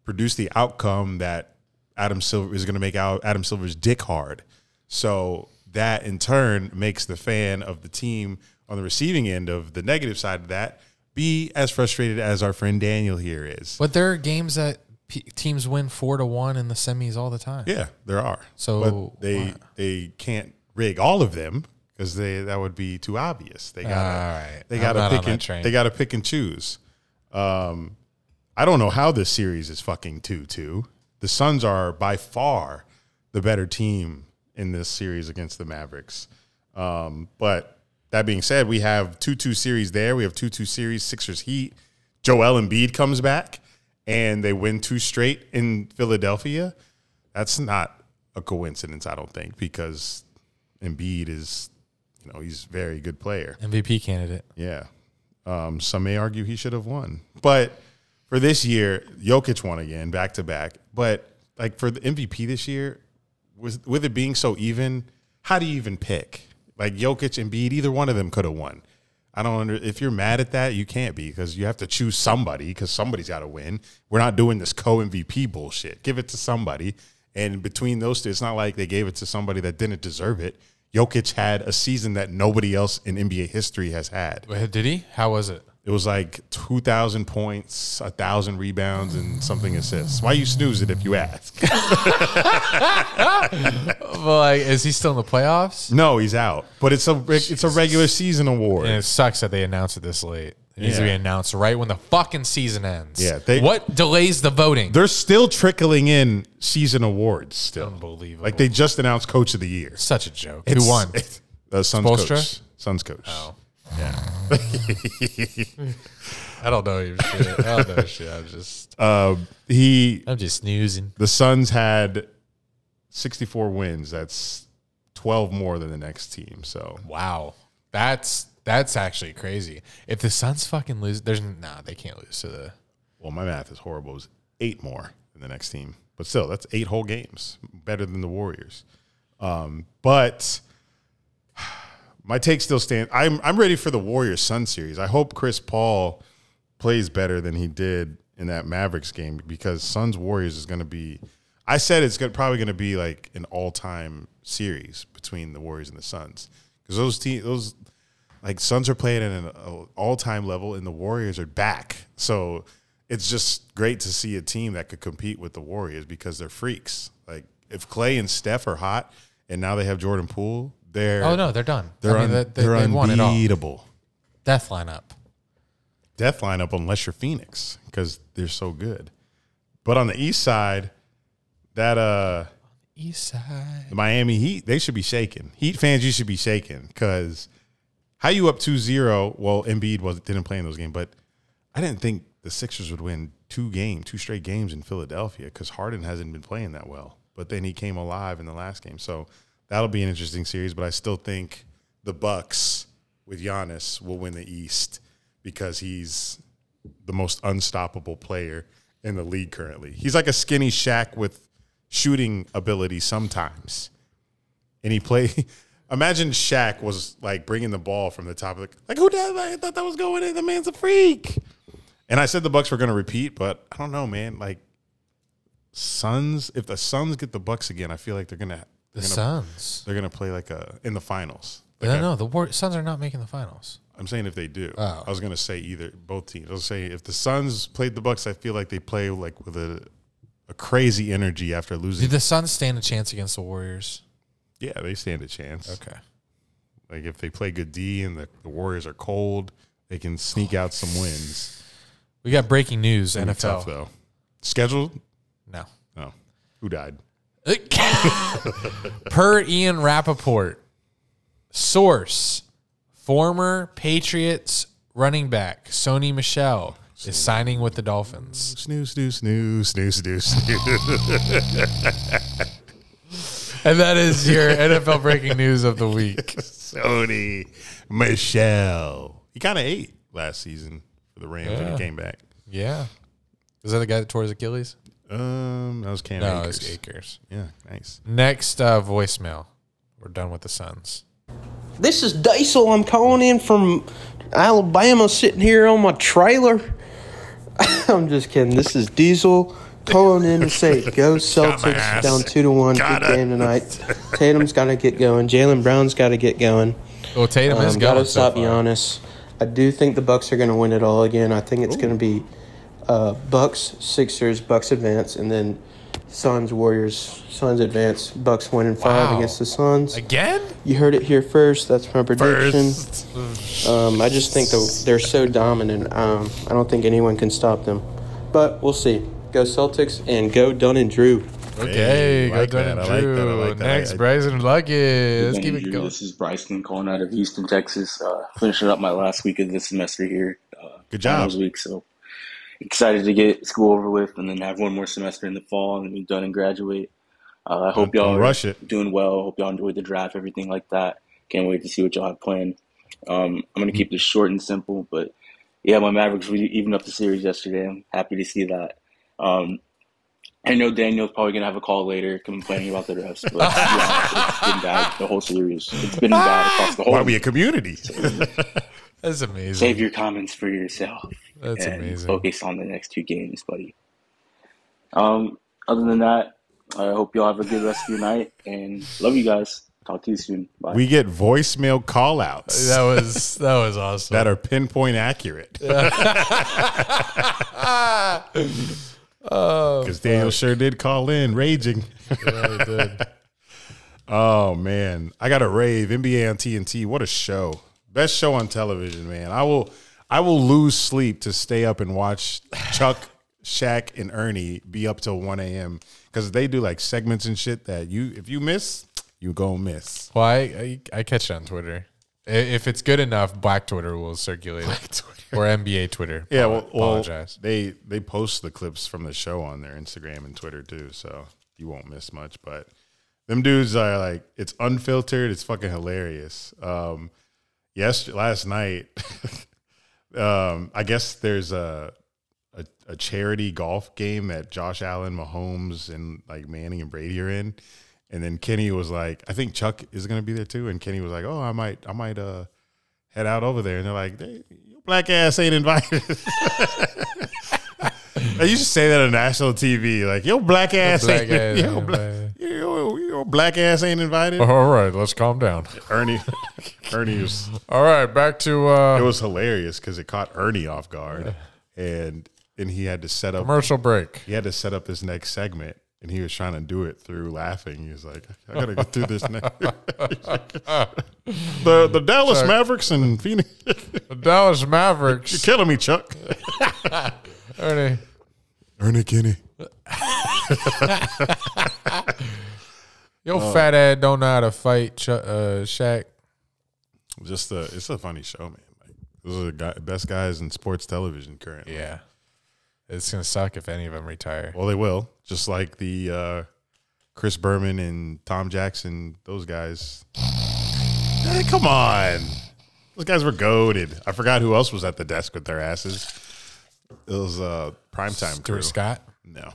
produce the outcome that Adam Silver is going to make out Adam Silver's dick hard. So that in turn makes the fan of the team on the receiving end of the negative side of that be as frustrated as our friend Daniel here is. But there are games that p- teams win four to one in the semis all the time. Yeah, there are. So but they they can't rig all of them because they that would be too obvious. They got to right. they got to pick and they got to pick and choose. Um, I don't know how this series is fucking two two. The Suns are by far the better team in this series against the Mavericks. Um, but that being said, we have two two series there. We have two two series Sixers Heat. Joel Embiid comes back and they win two straight in Philadelphia. That's not a coincidence, I don't think, because Embiid is, you know, he's a very good player. MVP candidate. Yeah. Um, some may argue he should have won. But for this year, Jokic won again, back to back. But like for the MVP this year, with with it being so even, how do you even pick? Like Jokic and Embiid, either one of them could have won. I don't under if you're mad at that, you can't be because you have to choose somebody because somebody's got to win. We're not doing this co MVP bullshit. Give it to somebody. And between those two, it's not like they gave it to somebody that didn't deserve it. Jokic had a season that nobody else in NBA history has had. Did he? How was it? It was like 2,000 points, 1,000 rebounds, and something assists. Why you snooze it if you ask? like, is he still in the playoffs? no, he's out. But it's a it's a regular season award. And it sucks that they announced it this late. It needs to be announced right when the fucking season ends. Yeah, they- what delays the voting? They're still trickling in season awards still. Unbelievable. Like they just announced Coach of the Year. Such a joke. It's- Who won? it's- The Suns coach. Suns coach. Oh. Yeah. I don't know your shit. I don't know shit. I'm just Uh, he. I'm just snoozing. The Suns had 64 wins. That's 12 more than the next team. So Wow. That's that's actually crazy. If the Suns fucking lose, there's nah, they can't lose to the well, my math is horrible. It was eight more than the next team, but still, that's eight whole games, better than the Warriors. Um, but my take still stands. I'm I'm ready for the Warriors Sun series. I hope Chris Paul plays better than he did in that Mavericks game because Suns Warriors is going to be. I said it's gonna, probably going to be like an all time series between the Warriors and the Suns because those teams those like Suns are playing at an all time level and the Warriors are back. So it's just great to see a team that could compete with the Warriors because they're freaks. Like if Clay and Steph are hot and now they have Jordan Poole, they're Oh no, they're done. They're I mean, un- they, they, they're they won it all. unbeatable. Death lineup. Death lineup unless you're Phoenix because they're so good. But on the East side, that uh East side. the Miami Heat, they should be shaking. Heat fans, you should be shaking because how you up 2-0? Well, Embiid was didn't play in those games, but I didn't think the Sixers would win two game, two straight games in Philadelphia because Harden hasn't been playing that well. But then he came alive in the last game, so that'll be an interesting series. But I still think the Bucks with Giannis will win the East because he's the most unstoppable player in the league currently. He's like a skinny Shaq with shooting ability sometimes. And he play imagine Shaq was like bringing the ball from the top of the like who did I thought that was going in the man's a freak. And I said the Bucks were going to repeat, but I don't know, man. Like Suns, if the Suns get the Bucks again, I feel like they're going to The gonna, Suns. They're going to play like a in the finals. No, Like I- no, the War- Suns are not making the finals. I'm saying if they do. Oh. I was gonna say either both teams. I was say if the Suns played the Bucks, I feel like they play like with a a crazy energy after losing. Did the Suns stand a chance against the Warriors? yeah, they stand a chance. Okay. Like if they play good D and the, the Warriors are cold, they can sneak out some wins. We got breaking news. NFL. tough though. Scheduled? No. No. Who died? Per Ian Rapoport, source, former Patriots running back Sony Michel is signing with the Dolphins. Snooze, snooze, snooze, snooze, snooze, snooze. And that is your NFL breaking news of the week. Sony Michel. He kind of ate last season for the Rams when he came back. Yeah. Is that the guy that tore his Achilles? Um, that was Cam no, Akers. it's Akers. Yeah, nice. Next uh, voicemail. We're done with the Suns. This is Diesel. I'm calling in from Alabama, sitting here on my trailer. I'm just kidding. This is Diesel calling in to say, "Go Celtics!" Down two to one. Good Gotta. game tonight. Tatum's got to get going. Jaylen Brown's got to get going. Well, Tatum is Got to going so stop far. Giannis. I do think the Bucks are going to win it all again. I think it's going to be uh, Bucks, Sixers, Bucks advance, and then Suns, Warriors, Suns advance. Bucks winning five Wow. against the Suns Again? You heard it here first. That's my prediction. Um, I just think the, they're so dominant. Um, I don't think anyone can stop them. But we'll see. Go Celtics and go Dunn and Drew. Okay, Hey, go like Dunn and I like Drew. that, like that. Next, I- Bryson Luckett. Let's keep it going. This is Bryson calling out of Houston, Texas. Uh, finishing up my last week of the semester here. Uh, Good job. finals week, so excited to get school over with and then have one more semester in the fall and then be done and graduate. Uh, I hope y'all are rush it. doing well. Hope y'all enjoyed the draft, everything like that. Can't wait to see what y'all have planned. Um, I'm going to keep this short and simple, but yeah, my Mavericks really evened up the series yesterday. I'm happy to see that. Um, I know Daniel's probably gonna have a call later complaining about the refs, but honest, it's been bad the whole series. It's been bad across the whole. Why we a community? That's amazing. Save your comments for yourself. That's and amazing. Focus on the next two games, buddy. Um, other than that, I hope y'all have a good rest of your night and love you guys. Talk to you soon. Bye. We get voicemail call outs. That was that was awesome. that are pinpoint accurate. Oh, Because Daniel sure did call in raging. Yeah, did. oh man, I got a rave NBA on TNT. What a show! Best show on television, man. I will, I will lose sleep to stay up and watch Chuck, Shaq, and Ernie be up till one a.m. because they do like segments and shit that you, if you miss, you go miss. Well, I, I, I catch it on Twitter. I- If it's good enough, Black Twitter will circulate it. Or NBA Twitter. Yeah, Apo- well, well, apologize. they they post the clips from the show on their Instagram and Twitter too, so you won't miss much. But them dudes are like, it's unfiltered. It's fucking hilarious. Um, yes, last night, um, I guess there's a, a a charity golf game that Josh Allen, Mahomes, and like Manning and Brady are in. And then Kenny was like, I think Chuck is gonna be there too. And Kenny was like, Oh, I might, I might uh head out over there. And they're like, hey, your black ass ain't invited. I used to say that on national TV, like, yo, black ass black ain't, ass yo, black, invited. yo, yo, black ass ain't invited. All right, let's calm down. Ernie, Ernie was. All right, back to uh, it was hilarious because it caught Ernie off guard, and and he had to set up Commercial break. He had to set up this next segment, and he was trying to do it through laughing. He was like, "I gotta get through this next." the the Dallas Chuck. Mavericks and Phoenix. The Dallas Mavericks. You're killing me, Chuck. Ernie. Ernie Kinney. Yo, fat ass don't know how to fight, Ch- uh, Shaq. Just a, it's a funny show, man. Like, those are the guy, best guys in sports television currently. Yeah. It's gonna suck if any of them retire. Well, they will. Just like the uh, Chris Berman and Tom Jackson, those guys. Hey, come on. Those guys were goaded. I forgot who else was at the desk with their asses. It was uh, primetime Stuart crew. Scott? No.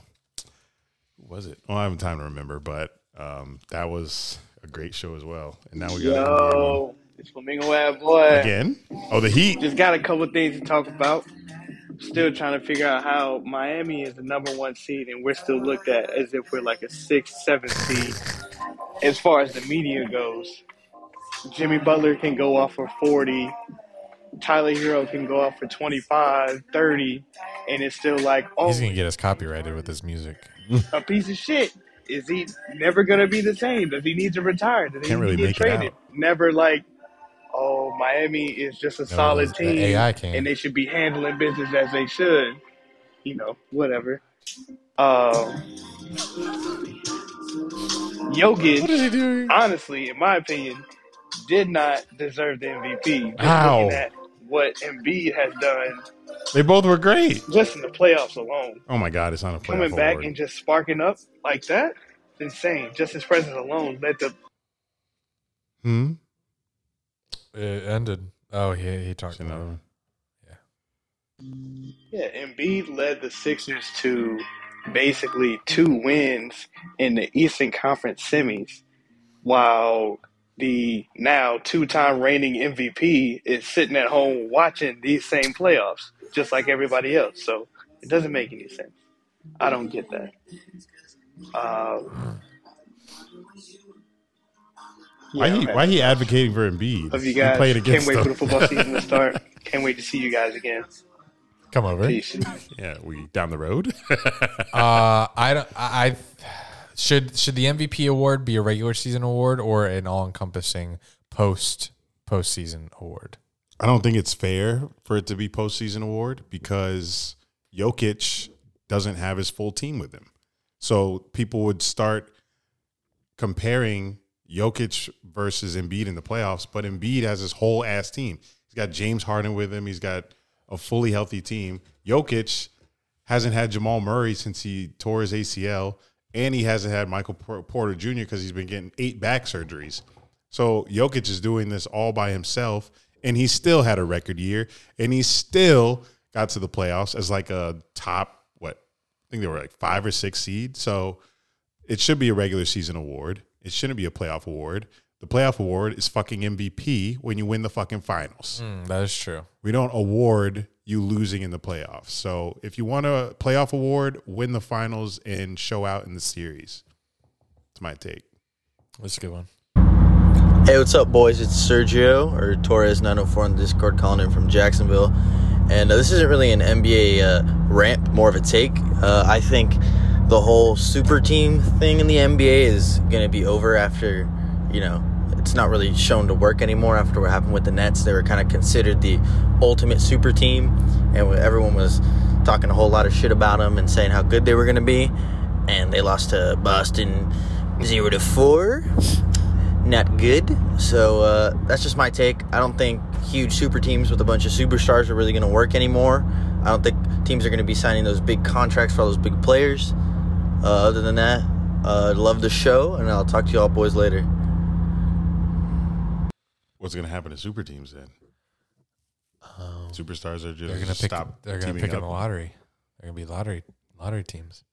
Who was it? Well, I haven't time to remember, but um, that was a great show as well. And now we got an NBA one. Yo, it's Flamingo ad boy. Again? Oh, the Heat. Just got a couple things to talk about. Still trying to figure out how Miami is the number one seed and we're still looked at as if we're like a sixth, seventh seed as far as the media goes. Jimmy Butler can go off for 40. Tyler Herro can go off for 25, 30, and it's still like, oh, He's gonna get us copyrighted with his music. a piece of shit. Is he never going to be the same? Does he need to retire? Does Can't need really get make it traded? out. Never like, oh, Miami is just a solid the team, AI can. and they should be handling business as they should. You know, whatever. Um, Jokic, What is he doing? honestly, in my opinion, did not deserve the MVP. How? at what Embiid has done They both were great. just in the playoffs alone. Oh my God, it's on a playoff Coming back award. and just sparking up like that. It's insane. Just his presence alone led to Hmm. It ended. Oh, he he talked about another it. one. Yeah, Embiid led the Sixers to basically two wins in the Eastern Conference semis, while the now two-time reigning MVP is sitting at home watching these same playoffs, just like everybody else. So it doesn't make any sense. I don't get that. Why yeah, he okay. why he advocating for Embiid? Love you He guys. played Can't against wait for the football season to start. Can't wait to see you guys again. Come over. Peace. yeah, we down the road. uh, I don't. I, I should should the MVP award be a regular season award or an all encompassing post postseason award? I don't think it's fair for it to be postseason award because Jokic doesn't have his full team with him. So people would start comparing Jokic versus Embiid in the playoffs, but Embiid has his whole ass team. He's got James Harden with him. He's got a fully healthy team. Jokic hasn't had Jamal Murray since he tore his ACL, and he hasn't had Michael Porter Jr. because he's been getting eight back surgeries. So Jokic is doing this all by himself, and he still had a record year, and he still got to the playoffs as like a top what I think they were like five or six seed. So it should be a regular season award. It shouldn't be a playoff award. The playoff award is fucking MVP when you win the fucking finals. Mm, that is true. We don't award you losing in the playoffs. So if you want a playoff award, win the finals and show out in the series. It's my take. That's a good one. Hey, what's up, boys? It's Sergio or Torres904 on the Discord calling in from Jacksonville. And uh, this isn't really an NBA uh, rant, more of a take. Uh, I think the whole super team thing in the NBA is going to be over after, you know, it's not really shown to work anymore after what happened with the Nets. They were kind of considered the ultimate super team, and everyone was talking a whole lot of shit about them and saying how good they were going to be. And they lost to Boston 0 to 4 not good. So uh, that's just my take. I don't think huge super teams with a bunch of superstars are really going to work anymore. I don't think teams are going to be signing those big contracts for all those big players. Uh, other than that, uh, love the show, and I'll talk to you all boys later. What's going to happen to super teams then? Um, superstars are just They're gonna pick. stop. they're gonna teaming pick in up. the lottery. They're gonna be lottery lottery teams.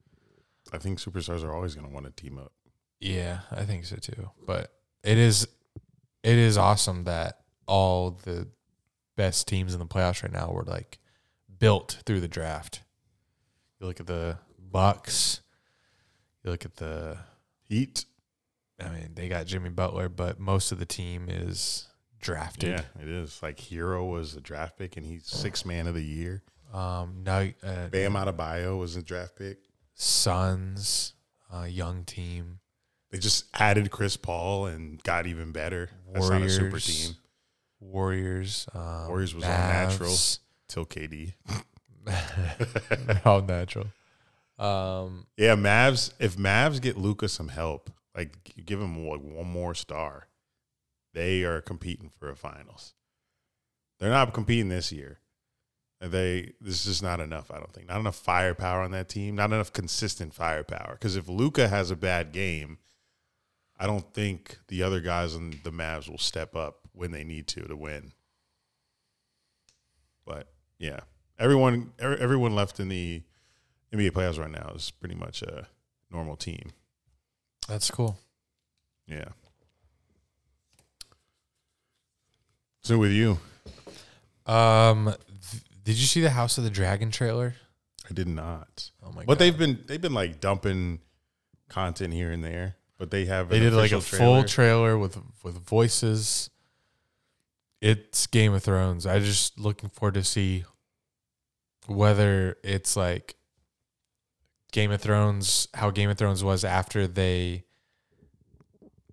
I think superstars are always going to want to team up. Yeah, I think so too. But it is it is awesome that all the best teams in the playoffs right now were like built through the draft. You look at the Bucks, you look at the Heat. I mean, they got Jimmy Butler, but most of the team is drafted. Yeah, it is. Like Herro was a draft pick, and he's six man of the year. Um, now uh, Bam Adebayo was a draft pick. Suns, uh, young team. They just added Chris Paul and got even better. That's not a super team. Warriors. Um, Warriors was all natural till KD. all natural. Um, Yeah, Mavs. If Mavs get Luka some help, like give him like one more star, they are competing for a finals. They're not competing this year. They this is just not enough. I don't think not enough firepower on that team. Not enough consistent firepower. Because if Luka has a bad game, I don't think the other guys on the Mavs will step up when they need to to win. But yeah, everyone every- everyone left in the NBA playoffs right now is pretty much a normal team. that's cool. Yeah. So with you, Um, th- did you see the House of the Dragon trailer? I did not. Oh my god. But god! they've been they've been like dumping content here and there, but they have They did like a full trailer with with voices. It's Game of Thrones. I just looking forward to see whether it's like Game of Thrones, how Game of Thrones was after they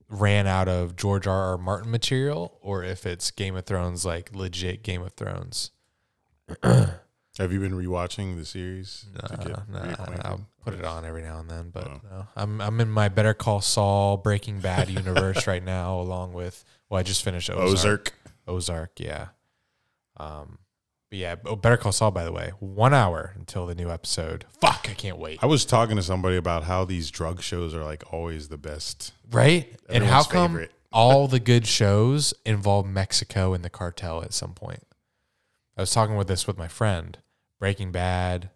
ran out of George R. R. Martin material, or if it's Game of Thrones like legit Game of Thrones. Have you been rewatching the series? to get Nah, nah. I'll put it on every now and then, but Oh. no. I'm I'm in my Better Call Saul Breaking Bad universe right now, along with well, I just finished Ozark. Ozark. Ozark, yeah. Um, But yeah, oh, Better Call Saul. By the way, one hour until the new episode. Fuck, I can't wait. I was talking to somebody about how these drug shows are like always the best, Right? and how Everyone's come favorite. all the good shows involve Mexico and the cartel at some point? I was talking with this with my friend. Breaking Bad,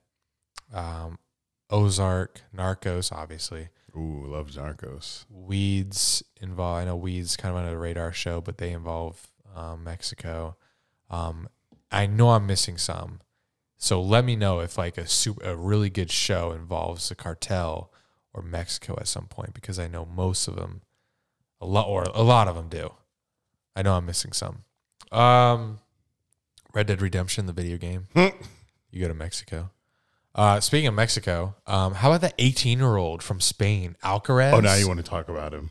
um, Ozark, Narcos, obviously. Ooh, love Narcos. Weeds involve. I know Weeds kind of on a radar show, but they involve um, Mexico. Um, I know I'm missing some, so let me know if like a super, a really good show involves the cartel or Mexico at some point because I know most of them, a lot or a lot of them do. I know I'm missing some. Um, Red Dead Redemption, the video game. you go to Mexico. Uh, speaking of Mexico, um, how about that 18 year old from Spain, Alcaraz? Oh, now you want to talk about him?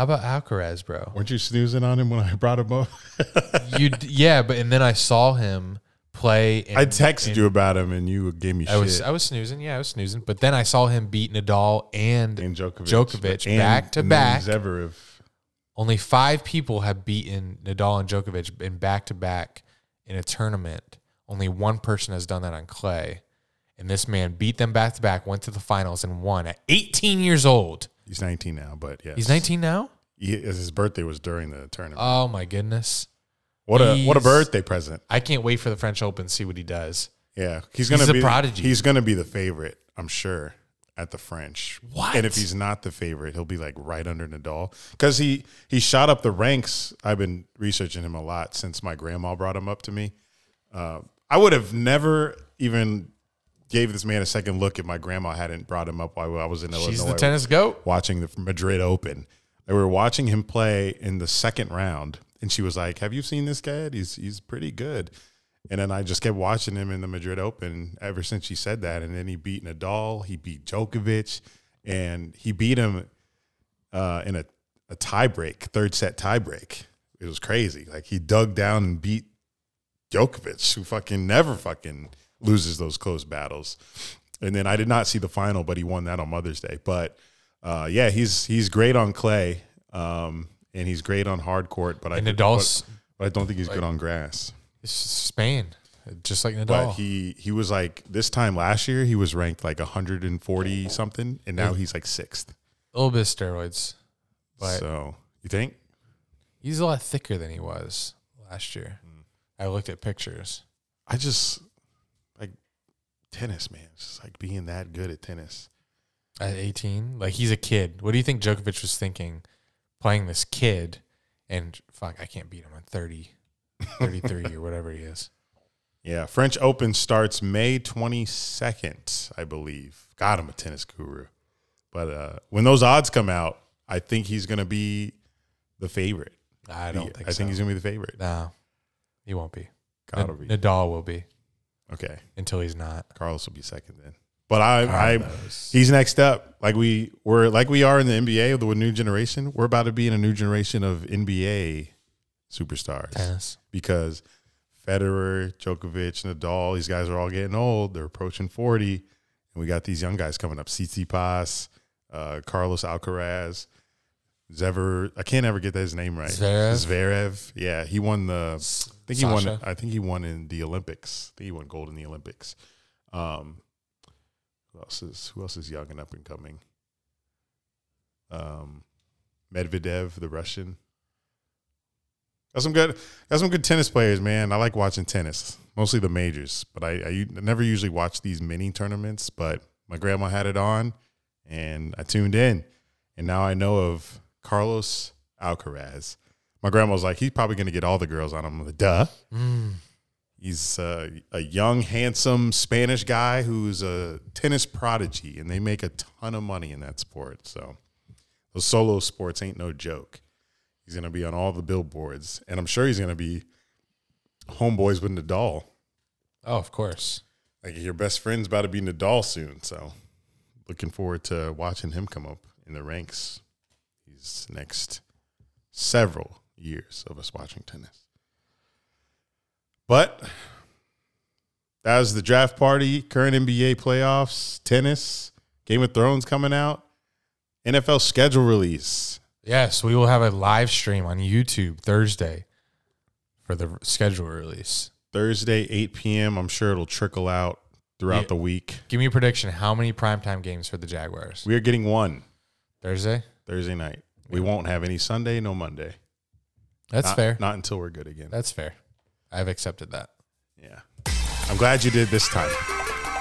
How about Alcaraz, bro? Weren't you snoozing on him when I brought him up? you d- yeah, but and then I saw him play. in- I texted you about him, and you gave me I shit. was I was snoozing. Yeah, I was snoozing. But then I saw him beat Nadal and, Djokovic. Djokovic, And- back to and then back. Zverev. Only five people have beaten Nadal and Djokovic in back to back in a tournament. Only one person has done that on clay. And this man beat them back to back, went to the finals, and won at 18 years old. He's 19 now, but yeah, He's 19 now? He, his birthday was during the tournament. Oh my goodness. what a what a birthday present! I can't wait for the French Open to see what he does. Yeah, he's He's gonna a be prodigy. He's gonna be the favorite, I'm sure, at the French. What? And if he's not the favorite, he'll be like right under Nadal because he he shot up the ranks. I've been researching him a lot since my grandma brought him up to me. Uh, I would have never even gave this man a second look if my grandma hadn't brought him up while I was in Illinois. She's the tennis goat. watching the Madrid Open. They were watching him play in the second round, and she was like, "Have you seen this kid? He's he's pretty good." And then I just kept watching him in the Madrid Open ever since she said that. And then he beat Nadal, he beat Djokovic, and he beat him uh, in a, a tie break, third set tiebreak. It was crazy. Like he dug down and beat Djokovic, who fucking never fucking loses those close battles. And then I did not see the final, but he won that on Mother's Day. But uh, yeah, he's he's great on clay, um, and he's great on hard court. But I And Nadal's- but, but I don't think he's good on grass. It's Spain, just like Nadal. But he he was like this time last year he was ranked like 140 something, and now he's like sixth. a little bit of steroids, but so you think he's a lot thicker than he was last year. Hmm. I looked at pictures. I just like tennis, man. It's just like being that good at tennis. At 18, like he's a kid. What do you think Djokovic was thinking playing this kid? And fuck, I can't beat him at 30, 33 or whatever he is. Yeah, French Open starts May 22nd, I believe. God, I'm a tennis guru. But uh, when those odds come out, I think he's going to be the favorite. I don't think I so. think he's going to be the favorite. No, he won't be. God Nad- will be. Nadal will be Okay. until he's not. Carlos will be second then. But I, I, he's next up. Like we we're like we are in the NBA with the new generation. We're about to be in a new generation of NBA superstars. Tennis. because Federer, Djokovic, Nadal, these guys are all getting old. They're approaching forty, and we got these young guys coming up: Tsitsipas, uh, Carlos Alcaraz, Zverev. I can't ever get his name right. Zverev? Zverev. Yeah, he won the. I think he won. I think he won in the Olympics. I think he won gold in the Olympics. Um, who else is who else is young and up and coming? Um, Medvedev, the Russian. Got some good, got some good tennis players, man. I like watching tennis, mostly the majors, but I, I never usually watch these mini tournaments. But my grandma had it on, and I tuned in, and now I know of Carlos Alcaraz. My grandma was like, he's probably going to get all the girls on him. I'm like, Duh. Mm. He's uh, a young, handsome Spanish guy who's a tennis prodigy, and they make a ton of money in that sport. So those solo sports ain't no joke. He's going to be on all the billboards, and I'm sure he's going to be homeboys with Nadal. Oh, of course. Like your best friend's about to be Nadal soon, so looking forward to watching him come up in the ranks these next several years of us watching tennis. But that was the draft party, current NBA playoffs, tennis, Game of Thrones coming out, NFL schedule release. Yes, we will have a live stream on YouTube Thursday for the schedule release. Thursday, 8 p.m. I'm sure it'll trickle out throughout Yeah. the week. Give me a prediction. How many primetime games for the Jaguars? We are getting one Thursday. Thursday night. We won't have any Sunday, no Monday. That's Not- fair. Not until we're good again. That's fair. I've accepted that. Yeah. I'm glad you did this time.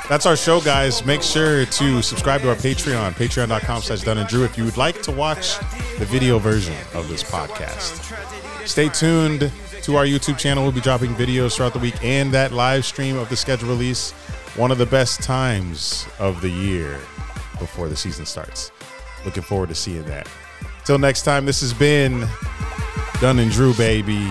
That's our show, guys. Make sure to subscribe to our Patreon, patreon.com slash Dunn and Drew, if you would like to watch the video version of this podcast. Stay tuned to our YouTube channel. We'll be dropping videos throughout the week and that live stream of the schedule release. One of the best times of the year before the season starts. Looking forward to seeing that. Till next time, this has been Dunn and Drew, baby.